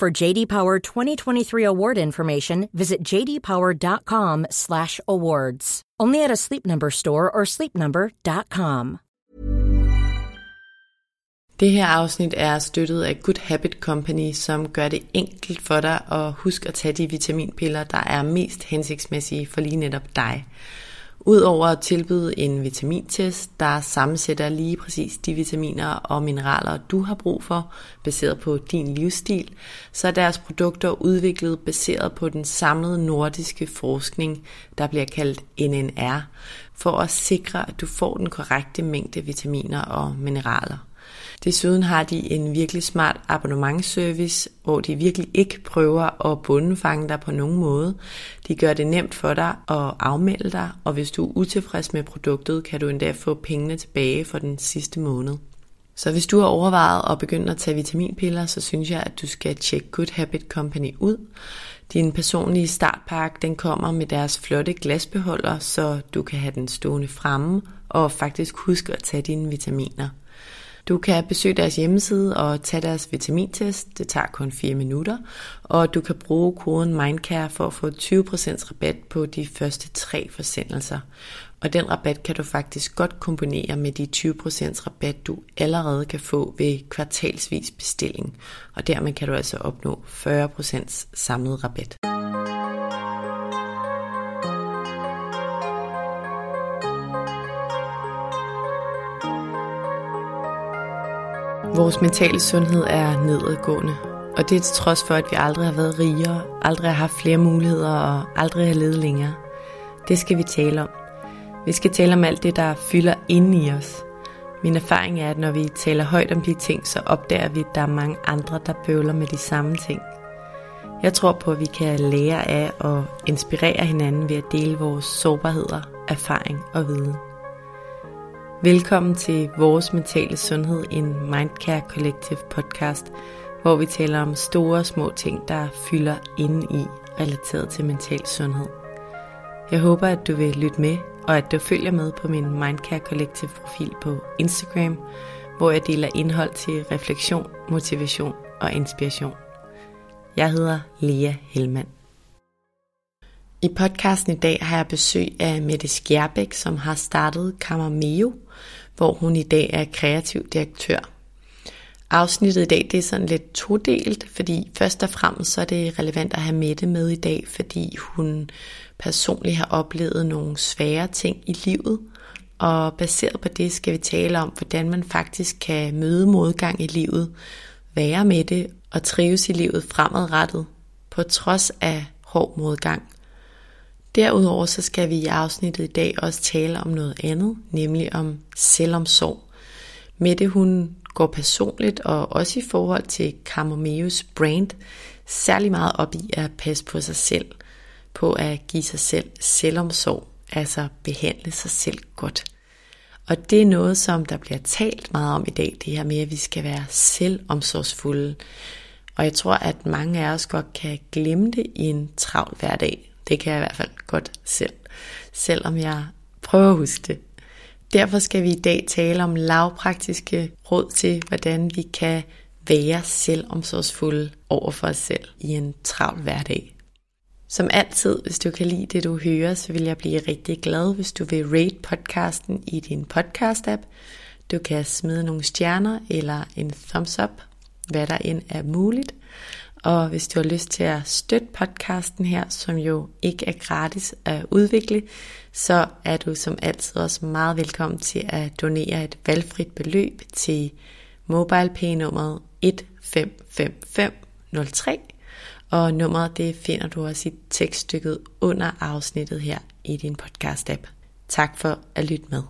For JD Power 2023 award information, visit jdpower.com/awards. Only at a Sleep Number store or sleepnumber.com. Det her afsnit er støttet af Good Habit Company, som gør det enkelt for dig at huske at tage de vitaminpiller, der er mest hensigtsmæssige for lige netop dig. Udover at tilbyde en vitamintest, der sammensætter lige præcis de vitaminer og mineraler, du har brug for, baseret på din livsstil, så er deres produkter udviklet baseret på den samlede nordiske forskning, der bliver kaldt NNR, for at sikre, at du får den korrekte mængde vitaminer og mineraler. Desuden har de en virkelig smart abonnementsservice, hvor de virkelig ikke prøver at bundefange dig på nogen måde. De gør det nemt for dig at afmelde dig, og hvis du er utilfreds med produktet, kan du endda få pengene tilbage for den sidste måned. Så hvis du har overvejet at begynde at tage vitaminpiller, så synes jeg, at du skal tjekke Good Habit Company ud. Din personlige startpakke den kommer med deres flotte glasbeholder, så du kan have den stående fremme og faktisk huske at tage dine vitaminer. Du kan besøge deres hjemmeside og tage deres vitamintest. Det tager kun 4 minutter. Og du kan bruge koden MINDCARE for at få 20% rabat på de første tre forsendelser. Og den rabat kan du faktisk godt kombinere med de 20% rabat, du allerede kan få ved kvartalsvis bestilling. Og dermed kan du altså opnå 40% samlet rabat. Vores mentale sundhed er nedadgående, og det er til trods for, at vi aldrig har været rigere, aldrig har haft flere muligheder og aldrig har levet længere. Det skal vi tale om. Vi skal tale om alt det, der fylder inde i os. Min erfaring er, at når vi taler højt om de ting, så opdager vi, at der er mange andre, der bøvler med de samme ting. Jeg tror på, at vi kan lære af og inspirere hinanden ved at dele vores sårbarheder, erfaring og viden. Velkommen til Vores Mentale Sundhed, en Mindcare Collective podcast, hvor vi taler om store og små ting, der fylder inde i relateret til mental sundhed. Jeg håber, at du vil lytte med, og at du følger med på min Mindcare Collective profil på Instagram, hvor jeg deler indhold til refleksion, motivation og inspiration. Jeg hedder Lea Helmand. I podcasten i dag har jeg besøg af Mette Skjerbæk, som har startet Kammermeo, hvor hun i dag er kreativ direktør. Afsnittet i dag det er sådan lidt todelt, fordi først og fremmest så er det relevant at have Mette med i dag, fordi hun personligt har oplevet nogle svære ting i livet, og baseret på det skal vi tale om, hvordan man faktisk kan møde modgang i livet, være med det og trives i livet fremadrettet, på trods af hård modgang – Derudover så skal vi i afsnittet i dag også tale om noget andet, nemlig om selvomsorg. Mette hun går personligt og også i forhold til Camomeus brand særlig meget op i at passe på sig selv, på at give sig selv selvomsorg, altså behandle sig selv godt. Og det er noget, som der bliver talt meget om i dag, det her med, at vi skal være selvomsorgsfulde. Og jeg tror, at mange af os godt kan glemme det i en travl hverdag. Det kan jeg i hvert fald godt selv, selvom jeg prøver at huske det. Derfor skal vi i dag tale om lavpraktiske råd til, hvordan vi kan være selvomsorgsfulde over for os selv i en travl hverdag. Som altid, hvis du kan lide det, du hører, så vil jeg blive rigtig glad, hvis du vil rate podcasten i din podcast-app. Du kan smide nogle stjerner eller en thumbs up, hvad der end er muligt. Og hvis du har lyst til at støtte podcasten her, som jo ikke er gratis at udvikle, så er du som altid også meget velkommen til at donere et valgfrit beløb til MobilePay-nummeret 155503. Og nummeret det finder du også i tekststykket under afsnittet her i din podcast-app. Tak for at lytte med.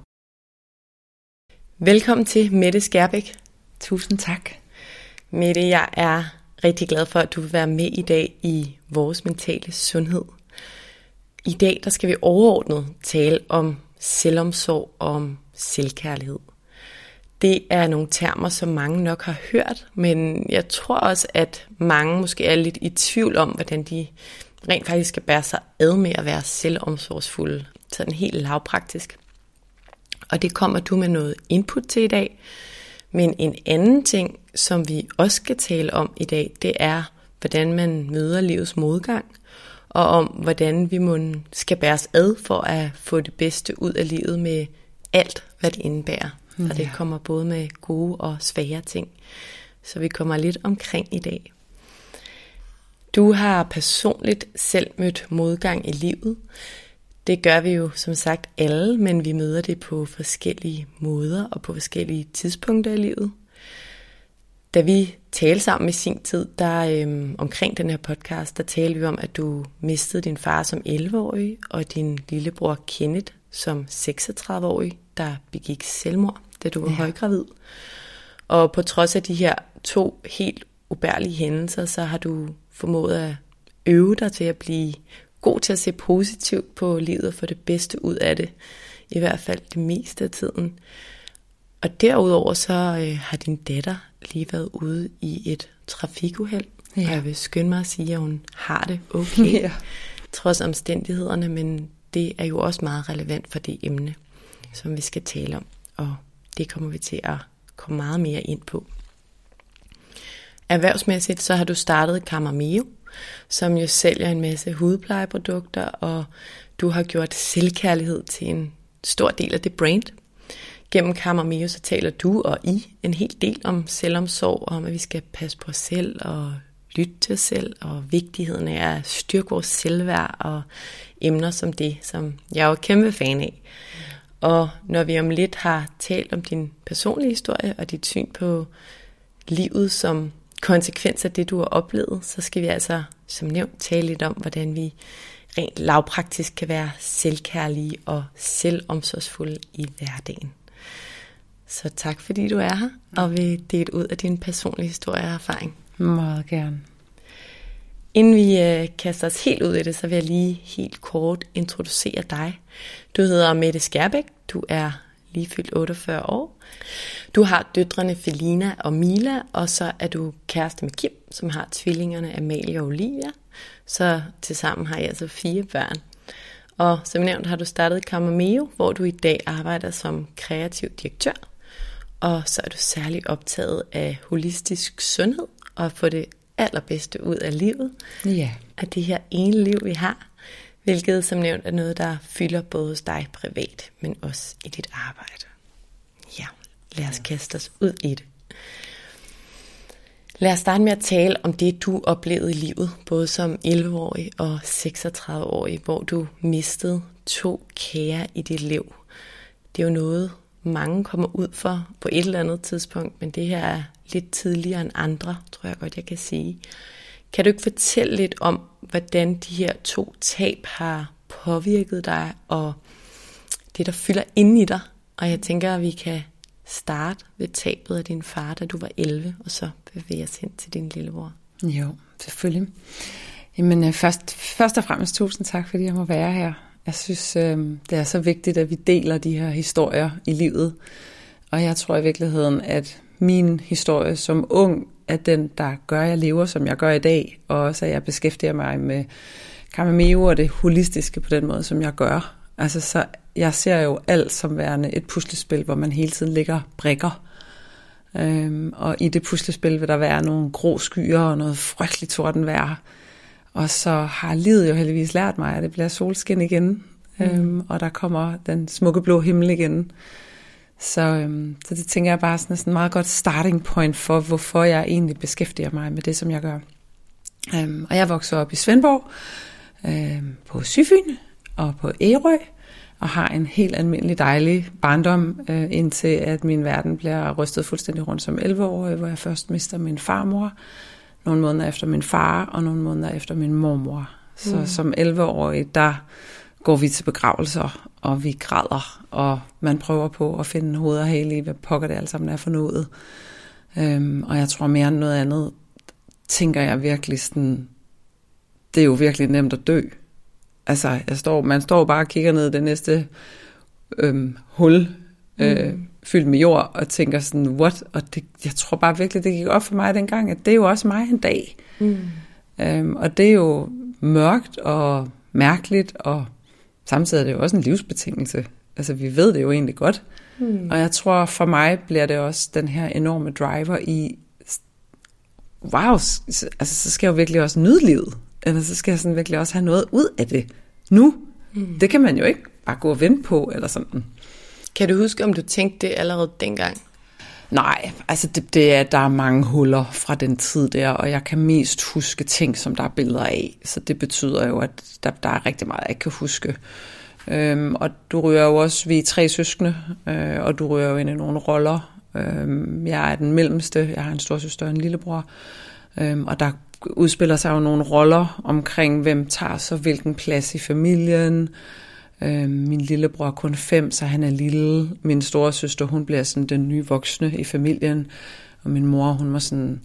Velkommen til Mette Skærbæk. Tusind tak. Mette, jeg er rigtig glad for, at du vil være med i dag i vores mentale sundhed. I dag der skal vi overordnet tale om selvomsorg og om selvkærlighed. Det er nogle termer, som mange nok har hørt, men jeg tror også, at mange måske er lidt i tvivl om, hvordan de rent faktisk skal bære sig ad med at være selvomsorgsfulde, sådan helt lavpraktisk. Og det kommer du med noget input til i dag. Men en anden ting, som vi også skal tale om i dag, det er, hvordan man møder livets modgang, og om, hvordan vi må skal bæres ad for at få det bedste ud af livet med alt, hvad det indebærer. Og det kommer både med gode og svære ting. Så vi kommer lidt omkring i dag. Du har personligt selv mødt modgang i livet. Det gør vi jo som sagt alle, men vi møder det på forskellige måder og på forskellige tidspunkter i livet. Da vi talte sammen i sin tid, der øhm, omkring den her podcast, der talte vi om, at du mistede din far som 11-årig, og din lillebror Kenneth som 36-årig, der begik selvmord, da du var ja. højgravid. Og på trods af de her to helt ubærlige hændelser, så har du formået at øve dig til at blive god til at se positivt på livet og få det bedste ud af det. I hvert fald det meste af tiden. Og derudover så øh, har din datter lige været ude i et trafikuheld. Ja. Og jeg vil skynde mig at sige, at hun har det okay. ja. Trods omstændighederne, men det er jo også meget relevant for det emne, som vi skal tale om. Og det kommer vi til at komme meget mere ind på. Erhvervsmæssigt så har du startet Camarmeo, som jo sælger en masse hudplejeprodukter, og du har gjort selvkærlighed til en stor del af det brand. Gennem Camarmeo så taler du og I en hel del om selvomsorg, om at vi skal passe på os selv og lytte til os selv, og vigtigheden af at styrke vores selvværd og emner som det, som jeg er jo kæmpe fan af. Og når vi om lidt har talt om din personlige historie og dit syn på livet som konsekvens af det, du har oplevet, så skal vi altså som nævnt tale lidt om, hvordan vi rent lavpraktisk kan være selvkærlige og selvomsorgsfulde i hverdagen. Så tak fordi du er her og vil dele ud af din personlige historie og erfaring. Meget gerne. Inden vi øh, kaster os helt ud i det, så vil jeg lige helt kort introducere dig. Du hedder Mette Skærbæk, du er lige fyldt 48 år. Du har døtrene Felina og Mila, og så er du kæreste med Kim, som har tvillingerne Amalie og Olivia. Så tilsammen har jeg altså fire børn. Og som nævnt har du startet Camameo, hvor du i dag arbejder som kreativ direktør. Og så er du særligt optaget af holistisk sundhed og at få det allerbedste ud af livet. Ja. Af det her ene liv, vi har. Hvilket som nævnt er noget, der fylder både hos dig privat, men også i dit arbejde. Ja, lad os kaste os ud i det. Lad os starte med at tale om det, du oplevede i livet, både som 11-årig og 36-årig, hvor du mistede to kære i dit liv. Det er jo noget, mange kommer ud for på et eller andet tidspunkt, men det her er lidt tidligere end andre, tror jeg godt, jeg kan sige. Kan du ikke fortælle lidt om, hvordan de her to tab har påvirket dig, og det, der fylder inde i dig? Og jeg tænker, at vi kan starte ved tabet af din far, da du var 11, og så bevæge os hen til din lillebror. Jo, selvfølgelig. Jamen øh, først, først og fremmest tusind tak, fordi jeg må være her. Jeg synes, øhm, det er så vigtigt, at vi deler de her historier i livet. Og jeg tror i virkeligheden, at min historie som ung er den, der gør, at jeg lever, som jeg gør i dag, og også at jeg beskæftiger mig med Kamameo og det holistiske på den måde, som jeg gør. Altså, så jeg ser jo alt som værende et puslespil, hvor man hele tiden ligger brikker. Øhm, og i det puslespil vil der være nogle grå skyer og noget frygteligt tordenvejr. Og så har livet jo heldigvis lært mig, at det bliver solskin igen. Mm. Øhm, og der kommer den smukke blå himmel igen. Så, øhm, så det tænker jeg bare sådan er sådan en meget godt starting point for, hvorfor jeg egentlig beskæftiger mig med det, som jeg gør. Øhm, og jeg voksede op i Svendborg, øhm, på Syfyn og på Ærø, og har en helt almindelig dejlig barndom, øh, indtil at min verden bliver rystet fuldstændig rundt som 11-årig, hvor jeg først mister min farmor, nogle måneder efter min far, og nogle måneder efter min mormor. Så mm. som 11-årig, der går vi til begravelser, og vi græder, og man prøver på at finde hoved og hale i, hvad pokker det alt sammen er for noget. Øhm, og jeg tror mere end noget andet, tænker jeg virkelig sådan, det er jo virkelig nemt at dø. Altså, jeg står, man står bare og kigger ned i det næste øhm, hul, øh, mm. Fyldt med jord, og tænker sådan, what? Og det, jeg tror bare virkelig, det gik op for mig dengang, at det er jo også mig en dag. Mm. Øhm, og det er jo mørkt og mærkeligt, og samtidig er det jo også en livsbetingelse. Altså, vi ved det jo egentlig godt. Mm. Og jeg tror, for mig bliver det også den her enorme driver i, wow, altså, så skal jeg jo virkelig også nyde livet. Eller så skal jeg sådan virkelig også have noget ud af det nu. Mm. Det kan man jo ikke bare gå og vente på, eller sådan. Kan du huske, om du tænkte det allerede dengang? Nej, altså det, det er, der er mange huller fra den tid der, og jeg kan mest huske ting, som der er billeder af. Så det betyder jo, at der, der er rigtig meget, jeg ikke kan huske. Øhm, og du rører jo også, vi er tre søskende, øh, og du rører jo ind i nogle roller. Øhm, jeg er den mellemste, jeg har en storsøster og en lillebror. Øhm, og der udspiller sig jo nogle roller omkring, hvem tager så hvilken plads i familien. Øhm, min lillebror er kun fem, så han er lille. Min store søster, hun bliver sådan den nye voksne i familien. Og min mor, hun var sådan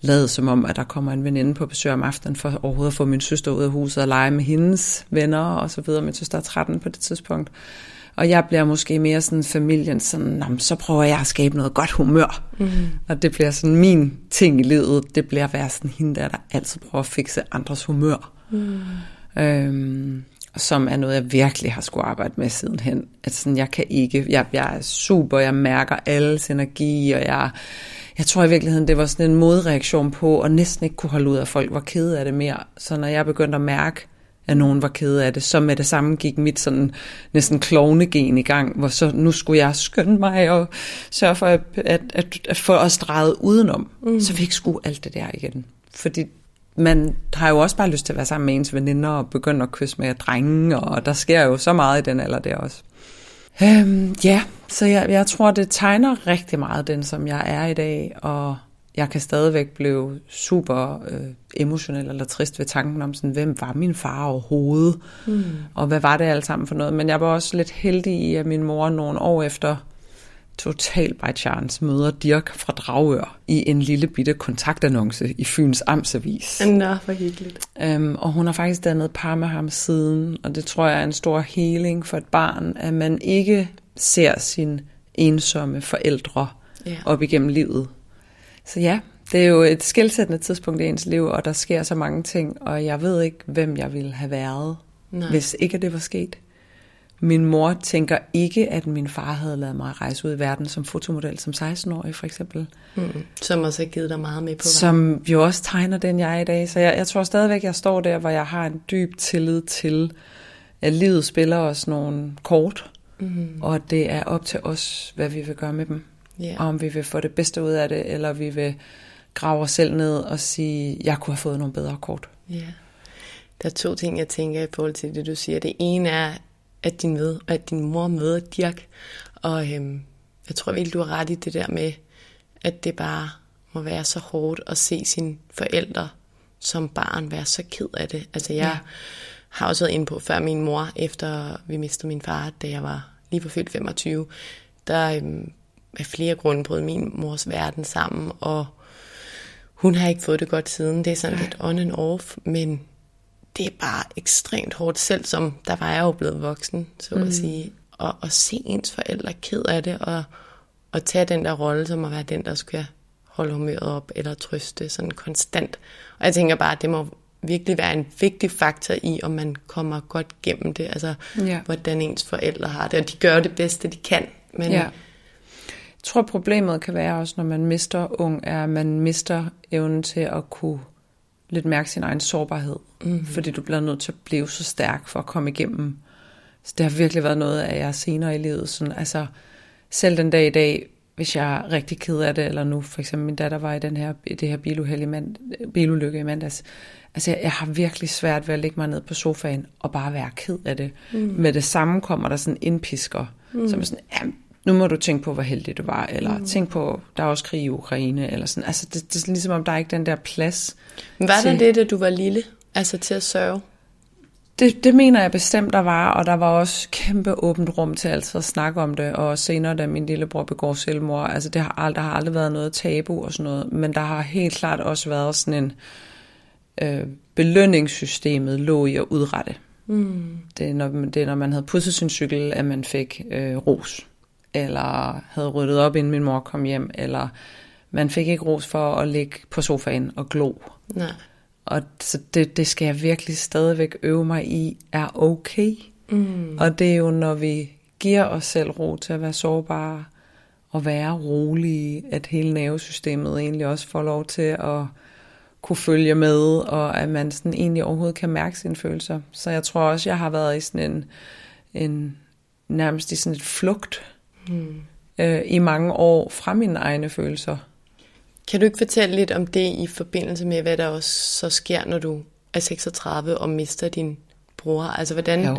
lavet som om, at der kommer en veninde på besøg om aftenen, for overhovedet at få min søster ud af huset og lege med hendes venner og så videre. Min søster er 13 på det tidspunkt. Og jeg bliver måske mere sådan familien, sådan, så prøver jeg at skabe noget godt humør. Mm. Og det bliver sådan min ting i livet, det bliver at være sådan hende der, der altid prøver at fikse andres humør. Mm. Øhm, som er noget, jeg virkelig har skulle arbejde med sidenhen. At sådan, jeg kan ikke, jeg, jeg er super, jeg mærker alles energi, og jeg, jeg tror i virkeligheden, det var sådan en modreaktion på, at næsten ikke kunne holde ud, at folk var kede af det mere. Så når jeg begyndte at mærke, at nogen var kede af det, så med det samme gik mit sådan næsten klovnegen i gang, hvor så nu skulle jeg skynde mig og sørge for at, at, at, at få os drejet udenom, mm. så vi ikke skulle alt det der igen. Fordi man har jo også bare lyst til at være sammen med ens veninder og begynde at kysse med drenge, og der sker jo så meget i den alder der også. Øhm, ja, så jeg, jeg tror, det tegner rigtig meget den, som jeg er i dag, og jeg kan stadigvæk blive super øh, emotionel eller trist ved tanken om, sådan, hvem var min far overhovedet, mm. og hvad var det alt sammen for noget. Men jeg var også lidt heldig i, at min mor nogle år efter total by chance møder Dirk fra Dragør i en lille bitte kontaktannonce i Fyns Amtsavis. Nå, for hyggeligt. Øhm, og hun har faktisk dannet par med ham siden, og det tror jeg er en stor healing for et barn, at man ikke ser sin ensomme forældre ja. op igennem livet. Så ja, det er jo et skældsættende tidspunkt i ens liv, og der sker så mange ting, og jeg ved ikke, hvem jeg ville have været, Nej. hvis ikke det var sket. Min mor tænker ikke, at min far havde lavet mig rejse ud i verden som fotomodel som 16-årig for eksempel. Mm. Som også har givet dig meget med på vejen. Som jo også tegner den, jeg er i dag. Så jeg, jeg tror stadigvæk, jeg står der, hvor jeg har en dyb tillid til, at livet spiller os nogle kort, mm. og det er op til os, hvad vi vil gøre med dem. Yeah. Om vi vil få det bedste ud af det, eller vi vil grave os selv ned og sige, jeg kunne have fået nogle bedre kort. Yeah. Der er to ting, jeg tænker i forhold til det, du siger. Det ene er, at din, med, at din mor møder Dirk. Og øhm, jeg tror virkelig, du har ret i det der med, at det bare må være så hårdt at se sine forældre som barn være så ked af det. Altså jeg ja. har også været inde på, før min mor, efter vi mistede min far, da jeg var lige på fyldt 25, der øhm, af flere grunde brød min mors verden sammen, og hun har ikke fået det godt siden. Det er sådan lidt on and off, men det er bare ekstremt hårdt, selv som der var jeg jo blevet voksen, så mm. at sige. Og at se ens forældre ked af det, og, og tage den der rolle, som at være den, der skal holde humøret op, eller trøste sådan konstant. Og jeg tænker bare, at det må virkelig være en vigtig faktor i, om man kommer godt gennem det, altså ja. hvordan ens forældre har det, og de gør det bedste, de kan. Men ja. Jeg tror, problemet kan være også, når man mister ung, er, at man mister evnen til at kunne lidt mærke sin egen sårbarhed. Mm-hmm. Fordi du bliver nødt til at blive så stærk for at komme igennem. Så det har virkelig været noget af jer senere i livet. Sådan, altså, selv den dag i dag, hvis jeg er rigtig ked af det, eller nu for eksempel min datter var i den her, i det her biluheld i mand, bilulykke i mandags, altså jeg, jeg har virkelig svært ved at lægge mig ned på sofaen og bare være ked af det. Mm. Med det samme kommer der sådan en indpisker, mm. som er sådan, ja, nu må du tænke på, hvor heldig du var, eller mm. tænk på, der er også krig i Ukraine, eller sådan. Altså, det, det er ligesom, om der er ikke den der plads. Men var til... det det, da du var lille, altså til at sørge? det, det mener jeg bestemt, der var, og der var også kæmpe åbent rum til altid at snakke om det, og senere, da min lillebror begår selvmord, altså det har, aldrig, der har aldrig været noget tabu og sådan noget, men der har helt klart også været sådan en, øh, belønningssystemet lå i at udrette. Mm. Det, er, når, det er, når man havde pudset sin cykel, at man fik øh, ros, eller havde ryddet op, inden min mor kom hjem, eller man fik ikke ros for at ligge på sofaen og glo. Nej. Og så det, det skal jeg virkelig stadigvæk øve mig i, er okay. Mm. Og det er jo, når vi giver os selv ro til at være sårbare, og være rolige, at hele nervesystemet egentlig også får lov til at kunne følge med, og at man sådan egentlig overhovedet kan mærke sine følelser. Så jeg tror også, jeg har været i sådan en, en nærmest i sådan et flugt mm. øh, i mange år fra mine egne følelser. Kan du ikke fortælle lidt om det i forbindelse med, hvad der også så sker, når du er 36 og mister din bror? Altså, hvordan,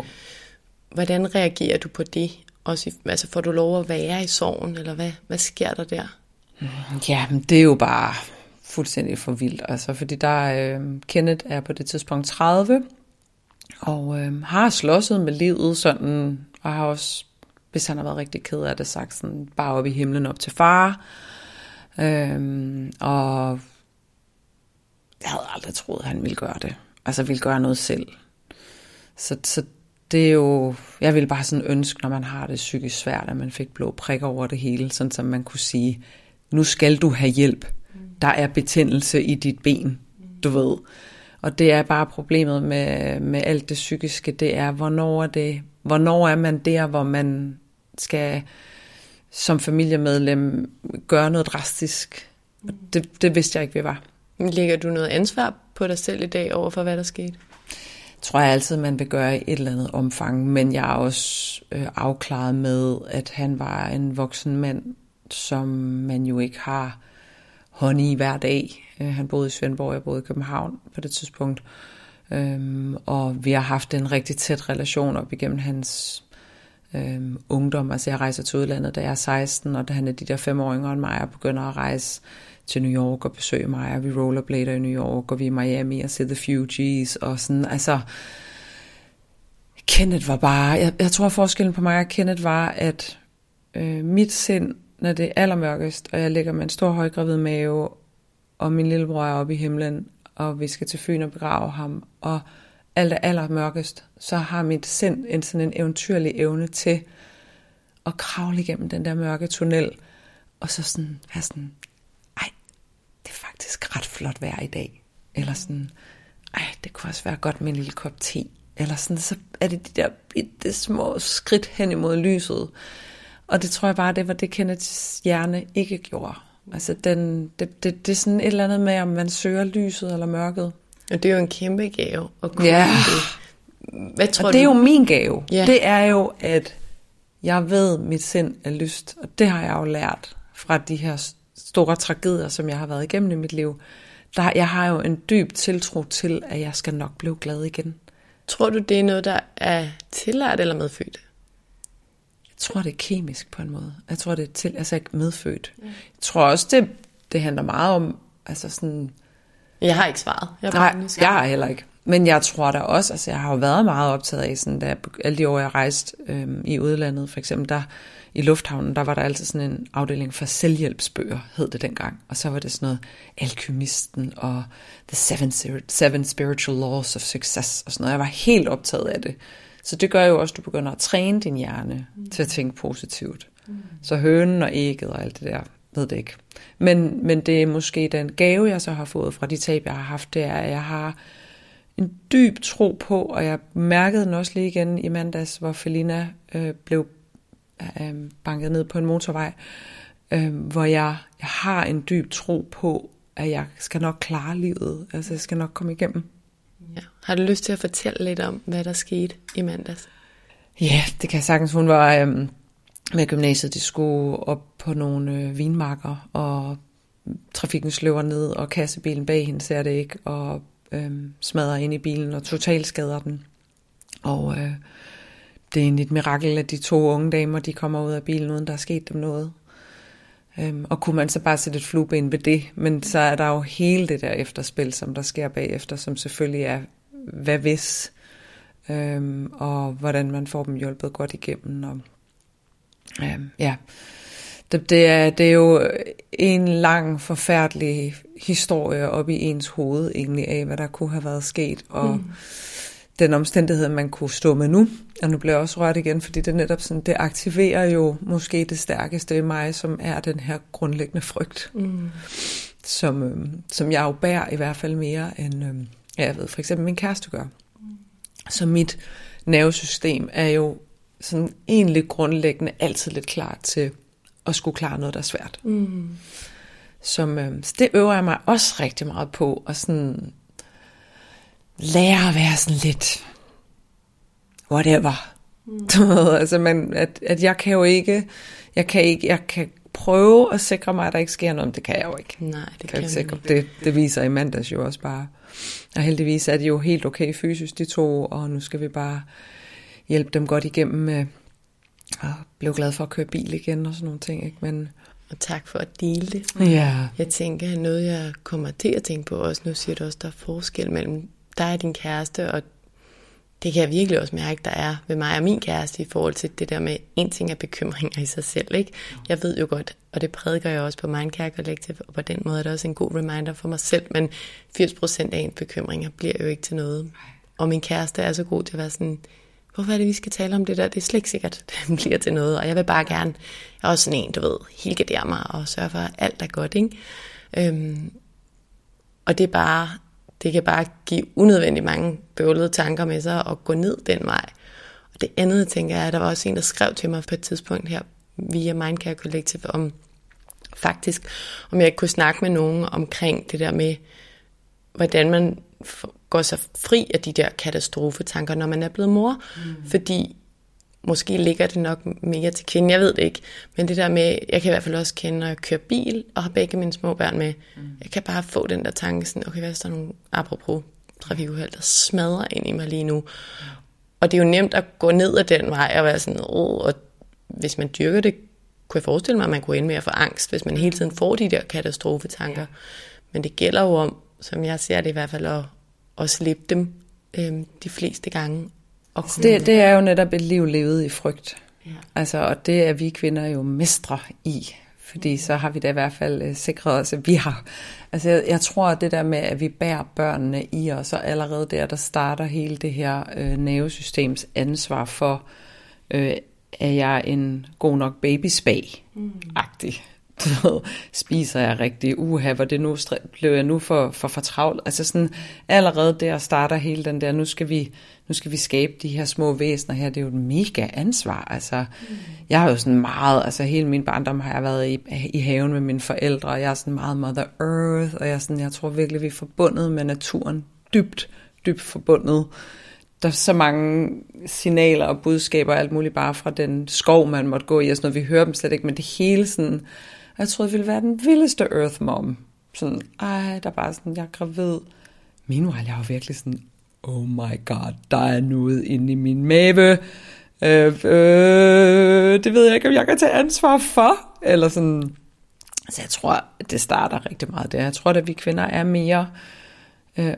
hvordan reagerer du på det? Også i, altså, får du lov at være i sorgen, eller hvad, hvad sker der der? Ja, men det er jo bare fuldstændig for vildt. Altså, fordi der øh, Kenneth er på det tidspunkt 30, og øh, har slåsset med livet sådan, og har også, hvis han har været rigtig ked af det, sagt sådan, bare op i himlen op til far. Øhm, og jeg havde aldrig troet, at han ville gøre det. Altså ville gøre noget selv. Så, så det er jo, jeg ville bare sådan ønske, når man har det psykisk svært, at man fik blå prikker over det hele, sådan som man kunne sige, nu skal du have hjælp der er betændelse i dit ben, du ved. Og det er bare problemet med, med alt det psykiske, det er, hvornår er, det, hvornår er man der, hvor man skal som familiemedlem gøre noget drastisk. Det, det vidste jeg ikke, vi var. Lægger du noget ansvar på dig selv i dag over for, hvad der skete? tror jeg altid, man vil gøre i et eller andet omfang, men jeg er også øh, afklaret med, at han var en voksen mand, som man jo ikke har hånd i hver dag. Øh, han boede i Svendborg, jeg boede i København på det tidspunkt. Øhm, og vi har haft en rigtig tæt relation op igennem hans øhm, ungdom. Altså jeg rejser til udlandet, da jeg er 16, og da han er de der fem år yngre end mig, og begynder at rejse til New York og besøge mig, og vi rollerblader i New York, og vi er i Miami og ser The Fugees, og sådan, altså... Kenneth var bare, jeg, jeg tror forskellen på mig og Kenneth var, at øh, mit sind når det er allermørkest, og jeg ligger med en stor højgravid mave, og min lillebror er oppe i himlen, og vi skal til Fyn og begrave ham, og aller, aller mørkest, så har mit sind en sådan en eventyrlig evne til at kravle igennem den der mørke tunnel, og så sådan være sådan, ej, det er faktisk ret flot vejr i dag. Eller sådan, ej, det kunne også være godt med en lille kop te. Eller sådan, så er det de der bitte små skridt hen imod lyset. Og det tror jeg bare, det var det Kenneths hjerne ikke gjorde. Altså den, det, det, det er sådan et eller andet med, om man søger lyset eller mørket. Og det er jo en kæmpe gave at kunne ja. det. Hvad tror og det er du? jo min gave. Ja. Det er jo, at jeg ved, at mit sind er lyst. Og det har jeg jo lært fra de her store tragedier, som jeg har været igennem i mit liv. Der, jeg har jo en dyb tiltro til, at jeg skal nok blive glad igen. Tror du, det er noget, der er tillært eller medfødt? tror, det er kemisk på en måde. Jeg tror, det er til, altså ikke medfødt. Mm. Jeg tror også, det, det handler meget om, altså sådan... Jeg har ikke svaret. Jeg nej, jeg har heller ikke. Men jeg tror da også, altså jeg har jo været meget optaget af, sådan, da alle de år, jeg rejste øhm, i udlandet, for eksempel, der i lufthavnen, der var der altid sådan en afdeling for selvhjælpsbøger, hed det dengang. Og så var det sådan noget Alkymisten og The Seven, Seven Spiritual Laws of Success og sådan noget. Jeg var helt optaget af det. Så det gør jo også, at du begynder at træne din hjerne mm. til at tænke positivt. Mm. Så hønen og ægget og alt det der, ved det ikke. Men, men det er måske den gave, jeg så har fået fra de tab, jeg har haft, det er, at jeg har en dyb tro på, og jeg mærkede den også lige igen i mandags, hvor Felina øh, blev øh, banket ned på en motorvej, øh, hvor jeg, jeg har en dyb tro på, at jeg skal nok klare livet. Altså, jeg skal nok komme igennem. Ja. Har du lyst til at fortælle lidt om, hvad der skete i mandags? Ja, det kan jeg sagtens. Hun var øhm, med gymnasiet. De skulle op på nogle øh, vinmarker, og trafikken sløver ned, og kassebilen bag hende ser det ikke, og øh, smadrer ind i bilen og totalt skader den. Og øh, det er egentlig et mirakel, at de to unge damer, de kommer ud af bilen, uden der er sket dem noget. Øhm, og kunne man så bare sætte et flueben ved det, men så er der jo hele det der efterspil, som der sker bagefter, som selvfølgelig er, hvad hvis? øhm, og hvordan man får dem hjulpet godt igennem. Og, øhm, ja, det, det, er, det er jo en lang, forfærdelig historie op i ens hoved egentlig af, hvad der kunne have været sket, og mm. den omstændighed, man kunne stå med nu. Og nu bliver jeg også rørt igen, fordi det netop sådan, det aktiverer jo måske det stærkeste i mig, som er den her grundlæggende frygt, mm. som, øh, som jeg jo bærer i hvert fald mere end, øh, ja, jeg ved for eksempel min kæreste gør. Mm. Så mit nervesystem er jo sådan egentlig grundlæggende altid lidt klar til at skulle klare noget, der er svært. Mm. Som, øh, så det øver jeg mig også rigtig meget på, at sådan lære at være sådan lidt whatever. Mm. altså, man, at, at jeg kan jo ikke, jeg kan ikke, jeg kan prøve at sikre mig, at der ikke sker noget, men det kan jeg jo ikke. Nej, det kan, kan ikke. Det, det viser i mandags jo også bare. Og heldigvis er de jo helt okay fysisk, de to, og nu skal vi bare hjælpe dem godt igennem med og blev glad for at køre bil igen og sådan nogle ting. Ikke? Men, og tak for at dele det. Ja. Jeg tænker, noget jeg kommer til at tænke på også, nu siger du også, der er forskel mellem dig og din kæreste, og det kan jeg virkelig også mærke, der er ved mig og min kæreste i forhold til det der med, en ting er bekymringer i sig selv. Ikke? Jeg ved jo godt, og det prædiker jeg også på Mindcare Collective, og på den måde er det også en god reminder for mig selv, men 80% af en bekymringer bliver jo ikke til noget. Og min kæreste er så god til at være sådan, hvorfor er det, vi skal tale om det der? Det er slet ikke sikkert, det bliver til noget. Og jeg vil bare gerne, jeg er også sådan en, du ved, helgardere mig og sørge for, at alt er godt, ikke? Øhm, og det er bare, det kan bare give unødvendigt mange bøvlede tanker med sig og gå ned den vej. Og det andet, tænker jeg, at der var også en, der skrev til mig på et tidspunkt her via Mindcare Collective om faktisk, om jeg ikke kunne snakke med nogen omkring det der med, hvordan man går sig fri af de der katastrofetanker, når man er blevet mor. Mm. Fordi måske ligger det nok mere til kvinden, jeg ved det ikke. Men det der med, jeg kan i hvert fald også kende, når jeg kører bil og har begge mine små børn med, mm. jeg kan bare få den der tanke, sådan, okay, hvad er der nogle, apropos trafikuheld, der smadrer ind i mig lige nu. Og det er jo nemt at gå ned ad den vej og være sådan, oh, og hvis man dyrker det, kunne jeg forestille mig, at man kunne ende med at få angst, hvis man hele tiden får de der katastrofetanker. Men det gælder jo om, som jeg ser det i hvert fald, at, at slippe dem øh, de fleste gange. Og det, det er jo netop et liv levet i frygt. Ja. Altså, og det er vi kvinder jo mestre i. Fordi så har vi da i hvert fald øh, sikret os, at vi har... Altså, jeg, jeg tror, at det der med, at vi bærer børnene i os, og allerede der, der starter hele det her øh, nervesystems ansvar for, øh, er jeg en god nok babyspag-agtig. Ved, spiser jeg rigtig, uha, hvor det nu, blev jeg nu for, for fortravlt. Altså sådan, allerede der starter hele den der, nu skal vi, nu skal vi skabe de her små væsener her, det er jo et mega ansvar. Altså, mm. jeg har jo sådan meget, altså hele min barndom har jeg været i, i haven med mine forældre, og jeg er sådan meget Mother Earth, og jeg, sådan, jeg tror virkelig, vi er forbundet med naturen, dybt, dybt forbundet. Der er så mange signaler og budskaber, alt muligt bare fra den skov, man måtte gå i, og sådan noget. Vi hører dem slet ikke, men det hele sådan, jeg troede, det ville være den vildeste Earth Mom. Sådan, ej, der er bare sådan, jeg er gravid. Meanwhile, jeg var virkelig sådan, oh my god, der er noget inde i min mave. Øh, øh, det ved jeg ikke, om jeg kan tage ansvar for. Eller sådan, så jeg tror, det starter rigtig meget der. Jeg tror, at vi kvinder er mere... Øh,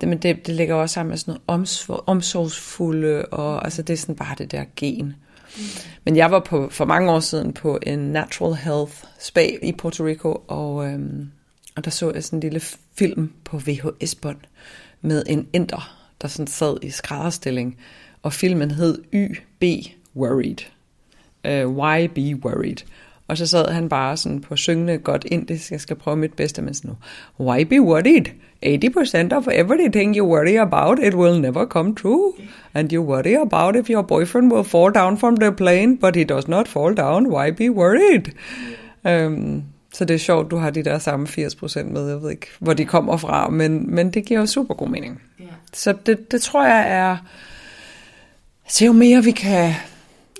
det, men det, det ligger også sammen med sådan noget omsorgsfulde, og altså det er sådan bare det der gen. Mm. Men jeg var på, for mange år siden på en natural health spa i Puerto Rico, og, øhm, og der så jeg sådan en lille film på VHS-bånd med en inder, der sådan sad i skrædderstilling, og filmen hed YB Worried. Øh, uh, why be worried? Og så sad han bare sådan på syngende godt indisk. Jeg skal prøve mit bedste med sådan. Why be worried? 80% of everything you worry about, it will never come true. And you worry about if your boyfriend will fall down from the plane, but he does not fall down. Why be worried? Um, så det er sjovt, du har de der samme 80% med, jeg ved ikke, hvor de kommer fra, men, men det giver jo super god mening. Yeah. Så det, det tror jeg er, så jo mere vi kan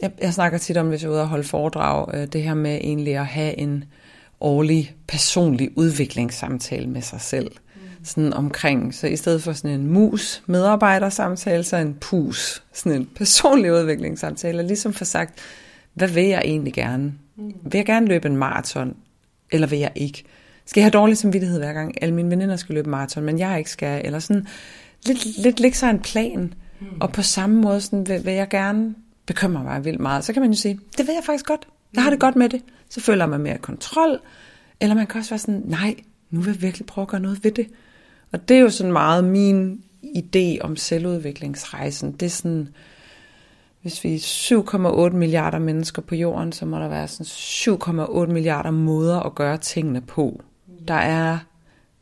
jeg, jeg snakker tit om, hvis jeg er ude og holde foredrag, øh, det her med egentlig at have en årlig personlig udviklingssamtale med sig selv. Mm. Sådan omkring, så i stedet for sådan en mus medarbejdersamtale, så en pus, sådan en personlig udviklingssamtale, og ligesom for sagt, hvad vil jeg egentlig gerne? Mm. Vil jeg gerne løbe en maraton, eller vil jeg ikke? Skal jeg have dårlig samvittighed hver gang alle mine veninder skal løbe maraton, men jeg ikke skal? Eller sådan lidt, lidt lægge sig en plan, Mm. Og på samme måde sådan, vil, vil jeg gerne bekymrer mig vildt meget. Så kan man jo sige, det ved jeg faktisk godt. Jeg har det godt med det. Så føler man mere kontrol. Eller man kan også være sådan, nej, nu vil jeg virkelig prøve at gøre noget ved det. Og det er jo sådan meget min idé om selvudviklingsrejsen. Det er sådan, hvis vi er 7,8 milliarder mennesker på jorden, så må der være sådan 7,8 milliarder måder at gøre tingene på. Der er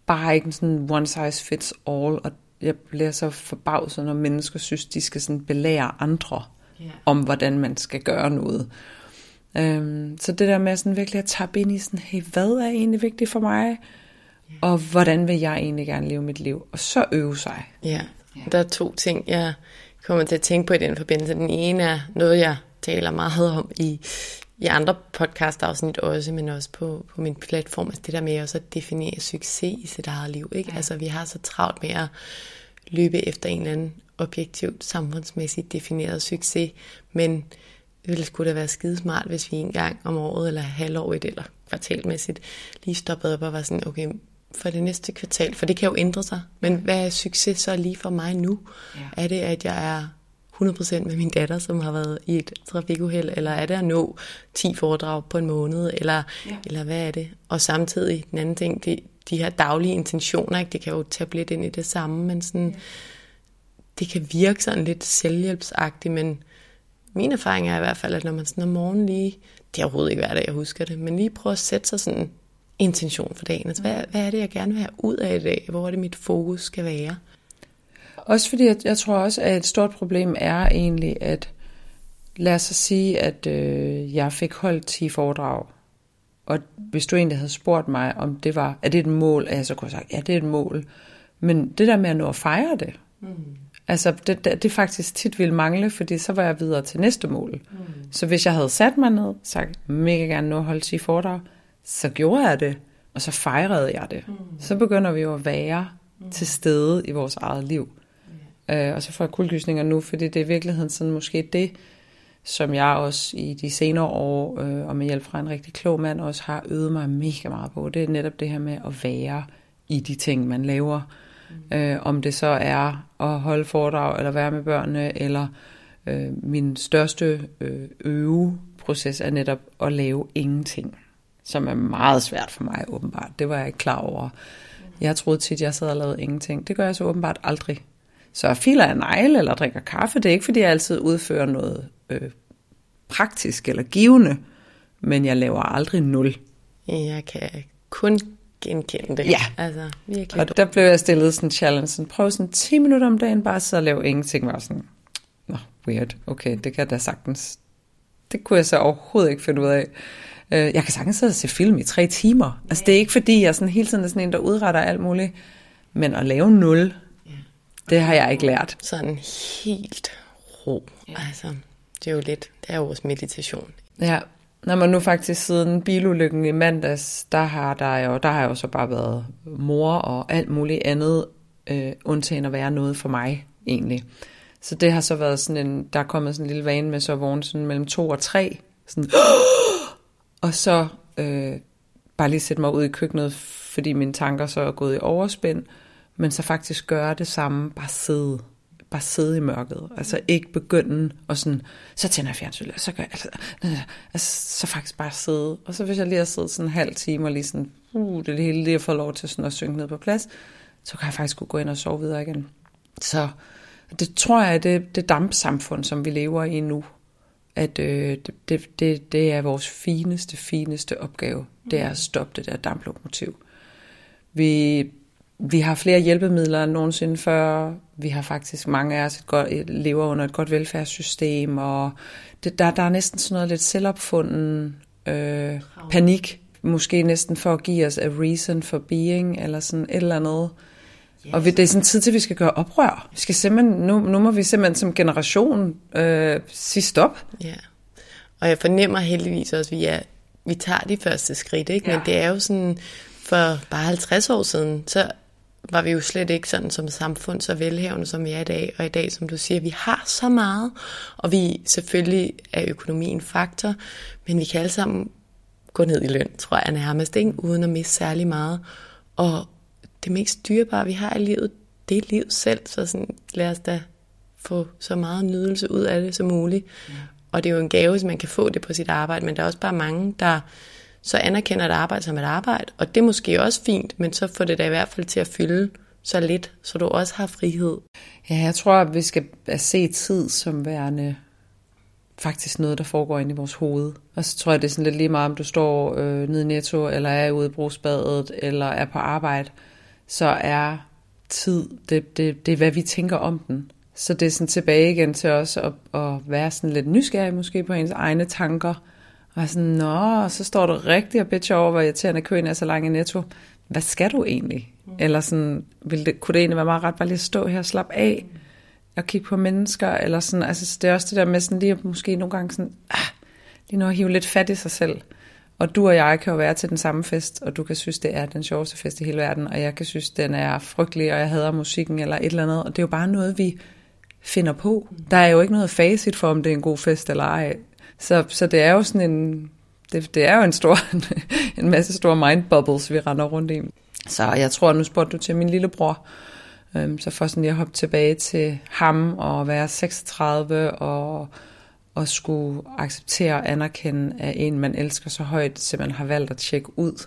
bare ikke sådan one size fits all, og jeg bliver så forbavset, når mennesker synes, de skal sådan belære andre yeah. om, hvordan man skal gøre noget. Um, så det der med sådan virkelig at tabe ind i sådan, hey, hvad er egentlig vigtigt for mig? Yeah. Og hvordan vil jeg egentlig gerne leve mit liv? Og så øve sig. Ja, yeah. der er to ting, jeg kommer til at tænke på i den forbindelse. Den ene er noget, jeg taler meget om i, i andre podcast-afsnit også, men også på, på min platform, altså det der med også at definere succes i sit eget liv. Ikke? Ja. Altså vi har så travlt med at løbe efter en eller anden objektivt samfundsmæssigt defineret succes, men det ville sgu da være skidesmart, hvis vi en gang om året, eller halvåret, eller kvartalmæssigt, lige stoppede op og var sådan, okay, for det næste kvartal, for det kan jo ændre sig, men hvad er succes så lige for mig nu? Ja. Er det, at jeg er 100% med min datter, som har været i et trafikuheld, eller er det at nå 10 foredrag på en måned, eller, ja. eller hvad er det? Og samtidig, den anden ting, det, de her daglige intentioner, ikke? det kan jo tage lidt ind i det samme, men sådan, ja. Det kan virke sådan lidt selvhjælpsagtigt, men min erfaring er i hvert fald, at når man sådan om morgenen lige, det er overhovedet ikke hver dag, jeg husker det, men lige prøve at sætte sig sådan intention for dagen. Altså, hvad, hvad er det, jeg gerne vil have ud af i dag? Hvor er det, mit fokus skal være? Også fordi jeg, jeg tror også, at et stort problem er egentlig, at lad os sige, at øh, jeg fik holdt 10 foredrag, og hvis du egentlig havde spurgt mig, om det var, er det et mål, at jeg så kunne have sagt, ja, det er et mål. Men det der med at nå at fejre det, mm. Altså det, det, det faktisk tit ville mangle, fordi så var jeg videre til næste mål. Mm. Så hvis jeg havde sat mig ned, sagt, mega gerne at holde 10 foredrag, så gjorde jeg det, og så fejrede jeg det. Mm. Så begynder vi jo at være mm. til stede i vores eget liv. Øh, og så får jeg kuldegysninger nu, fordi det er i virkeligheden sådan måske det, som jeg også i de senere år, øh, og med hjælp fra en rigtig klog mand, også har øvet mig mega meget på. Det er netop det her med at være i de ting, man laver. Mm. Øh, om det så er at holde foredrag, eller være med børnene, eller øh, min største øh, øveproces er netop at lave ingenting, som er meget svært for mig åbenbart. Det var jeg ikke klar over. Jeg troede tit, jeg sad og lavede ingenting. Det gør jeg så åbenbart aldrig. Så filer jeg negle eller drikker kaffe, det er ikke fordi jeg altid udfører noget øh, praktisk eller givende, men jeg laver aldrig nul. Jeg kan kun genkende det. Ja, altså, virkelig. og der blev jeg stillet sådan en challenge, sådan, prøv sådan 10 minutter om dagen bare så at lave ingenting, var sådan, nå, weird, okay, det kan jeg da sagtens. Det kunne jeg så overhovedet ikke finde ud af. Øh, jeg kan sagtens sidde og se film i tre timer. Altså det er ikke fordi, jeg sådan hele tiden er sådan en, der udretter alt muligt, men at lave nul, det har jeg ikke lært. Sådan helt ro. Ja. Altså, det er jo lidt, det er jo vores meditation. Ja, når man nu faktisk siden bilulykken i mandags, der har, der jo, der har jeg jo så bare været mor og alt muligt andet, øh, undtagen at være noget for mig egentlig. Så det har så været sådan en, der er kommet sådan en lille vane med så vågen sådan mellem to og tre, sådan, og så øh, bare lige sætte mig ud i køkkenet, fordi mine tanker så er gået i overspænd, men så faktisk gøre det samme, bare sidde, bare sidde i mørket, altså ikke begynde og sådan, så tænder jeg fjernsynet, så gør jeg, altså, altså, så faktisk bare sidde, og så hvis jeg lige har siddet sådan en halv time, og lige sådan, uh, det hele lige har fået lov til sådan at synke ned på plads, så kan jeg faktisk gå ind og sove videre igen. Så det tror jeg, det, det dampsamfund, som vi lever i nu, at øh, det, det, det er vores fineste, fineste opgave, det er at stoppe det der damplokomotiv. Vi vi har flere hjælpemidler end nogensinde før. Vi har faktisk mange af os et godt, lever under et godt velfærdssystem, og det, der, der er næsten sådan noget lidt selvopfunden øh, panik, måske næsten for at give os a reason for being, eller sådan et eller andet. Yes. Og vi, det er sådan tid til, at vi skal gøre oprør. Vi skal simpelthen, nu, nu må vi simpelthen som generation øh, sige stop. Ja, og jeg fornemmer heldigvis også, at vi, er, vi tager de første skridt, ikke? men ja. det er jo sådan, for bare 50 år siden, så var vi jo slet ikke sådan som samfund så velhavende, som vi er i dag. Og i dag, som du siger, vi har så meget, og vi selvfølgelig er økonomien faktor, men vi kan alle sammen gå ned i løn, tror jeg nærmest, ikke? uden at miste særlig meget. Og det mest dyrebare, vi har i livet, det er livet selv, så sådan, lad os da få så meget nydelse ud af det som muligt. Ja. Og det er jo en gave, hvis man kan få det på sit arbejde, men der er også bare mange, der så anerkender et arbejde som et arbejde, og det er måske også fint, men så får det da i hvert fald til at fylde så lidt, så du også har frihed. Ja, jeg tror, at vi skal se tid som værende faktisk noget, der foregår inde i vores hoved. Og så tror jeg, det er sådan lidt lige meget, om du står øh, nede i Netto, eller er ude i brugsbadet, eller er på arbejde, så er tid, det, det, det er, hvad vi tænker om den. Så det er sådan tilbage igen til os at, at være sådan lidt nysgerrig måske på ens egne tanker. Og sådan, nå, så står du rigtig og bitcher over, hvor irriterende køen er så lang i netto. Hvad skal du egentlig? Mm. Eller sådan, ville det, kunne det egentlig være meget ret bare lige at stå her og slappe af? Mm. Og kigge på mennesker? Eller sådan, altså det er også det der med sådan lige at måske nogle gange sådan, ah, lige nu at hive lidt fat i sig selv. Og du og jeg kan jo være til den samme fest, og du kan synes, det er den sjoveste fest i hele verden, og jeg kan synes, den er frygtelig, og jeg hader musikken eller et eller andet. Og det er jo bare noget, vi finder på. Der er jo ikke noget facit for, om det er en god fest eller ej. Så, så det er jo sådan en, det, det er jo en stor, en masse store mind bubbles, vi render rundt i. Så jeg tror, nu spurgte du til min lillebror, øhm, så for sådan lige at hoppe tilbage til ham og være 36 og, og skulle acceptere og anerkende, at en, man elsker så højt, simpelthen har valgt at tjekke ud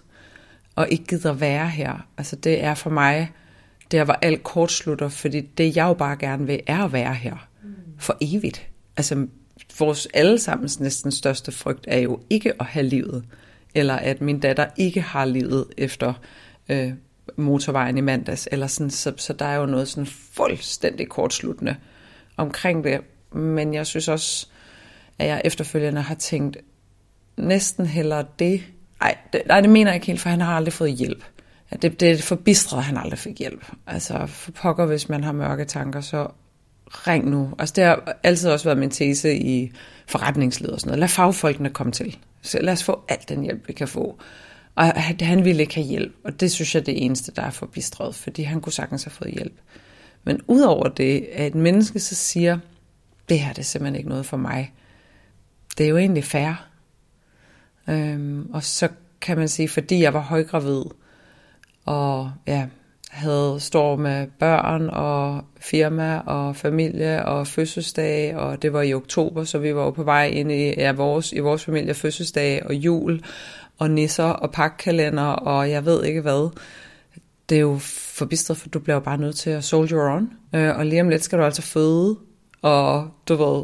og ikke gider være her. Altså det er for mig der, hvor alt kortslutter, fordi det jeg jo bare gerne vil, er at være her for evigt. Altså vores allesammens næsten største frygt er jo ikke at have livet, eller at min datter ikke har livet efter øh, motorvejen i mandags, eller sådan, så, så der er jo noget sådan fuldstændig kortsluttende omkring det. Men jeg synes også, at jeg efterfølgende har tænkt næsten heller det. Ej, det, nej, det mener jeg ikke helt, for han har aldrig fået hjælp. Det, det er forbistret, at han aldrig fik hjælp. Altså, for pokker, hvis man har mørke tanker, så ring nu. Altså, det har altid også været min tese i forretningslivet og sådan noget. Lad fagfolkene komme til. Så lad os få alt den hjælp, vi kan få. Og han ville ikke have hjælp, og det synes jeg er det eneste, der er forbistret, fordi han kunne sagtens have fået hjælp. Men udover det, at et menneske så siger, det her det er simpelthen ikke noget for mig, det er jo egentlig fair. Øhm, og så kan man sige, fordi jeg var højgravid, og ja, havde står med børn og firma og familie og fødselsdag, og det var i oktober, så vi var jo på vej ind i, ja, vores, i vores familie fødselsdag og jul og nisser og pakkalender og jeg ved ikke hvad. Det er jo forbistret, for du bliver jo bare nødt til at soldier on, øh, og lige om lidt skal du altså føde, og du ved,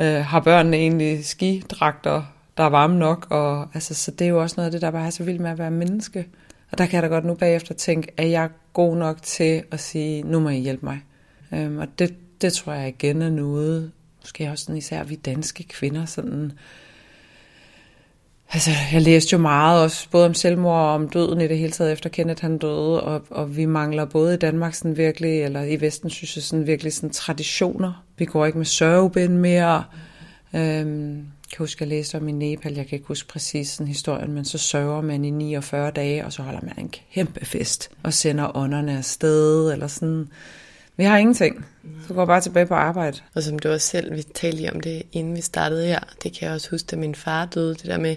øh, har børnene egentlig skidragter, der er varme nok, og altså, så det er jo også noget af det, der bare er så vildt med at være menneske. Og der kan jeg da godt nu bagefter tænke, at jeg er god nok til at sige, nu må I hjælpe mig. Øhm, og det, det tror jeg igen er noget, måske også sådan især vi danske kvinder, sådan, Altså, jeg læste jo meget også, både om selvmord og om døden i det hele taget, efter Kenneth han døde, og, og vi mangler både i Danmark sådan virkelig, eller i Vesten synes jeg sådan virkelig sådan traditioner. Vi går ikke med sørgebind mere. Øhm, kan huske, jeg læste om i Nepal, jeg kan ikke huske præcis sådan historien, men så sørger man i 49 dage, og så holder man en kæmpe fest, og sender ånderne afsted, eller sådan. Vi har ingenting. Så går bare tilbage på arbejde. Og som du også selv, vi talte lige om det, inden vi startede her, det kan jeg også huske, da min far døde, det der med,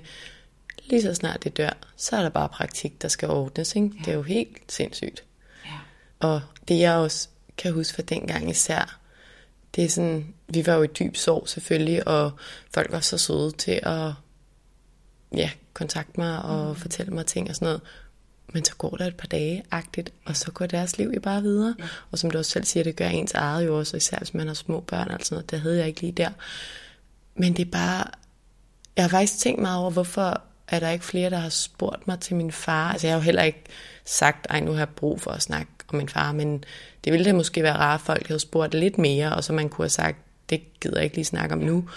lige så snart det dør, så er der bare praktik, der skal ordnes. Ikke? Ja. Det er jo helt sindssygt. Ja. Og det jeg også kan huske fra dengang især, det er sådan, vi var jo i dyb sorg selvfølgelig, og folk var så søde til at ja, kontakte mig og mm. fortælle mig ting og sådan noget. Men så går der et par dage agtigt, og så går deres liv jo bare videre. Ja. Og som du også selv siger, det gør ens eget jo også, især hvis man har små børn og sådan noget. Det havde jeg ikke lige der. Men det er bare... Jeg har faktisk tænkt meget over, hvorfor er der ikke flere, der har spurgt mig til min far. Altså jeg har jo heller ikke sagt, ej nu har jeg brug for at snakke om min far, men det ville da måske være rart, at folk havde spurgt lidt mere, og så man kunne have sagt, det gider jeg ikke lige snakke om nu.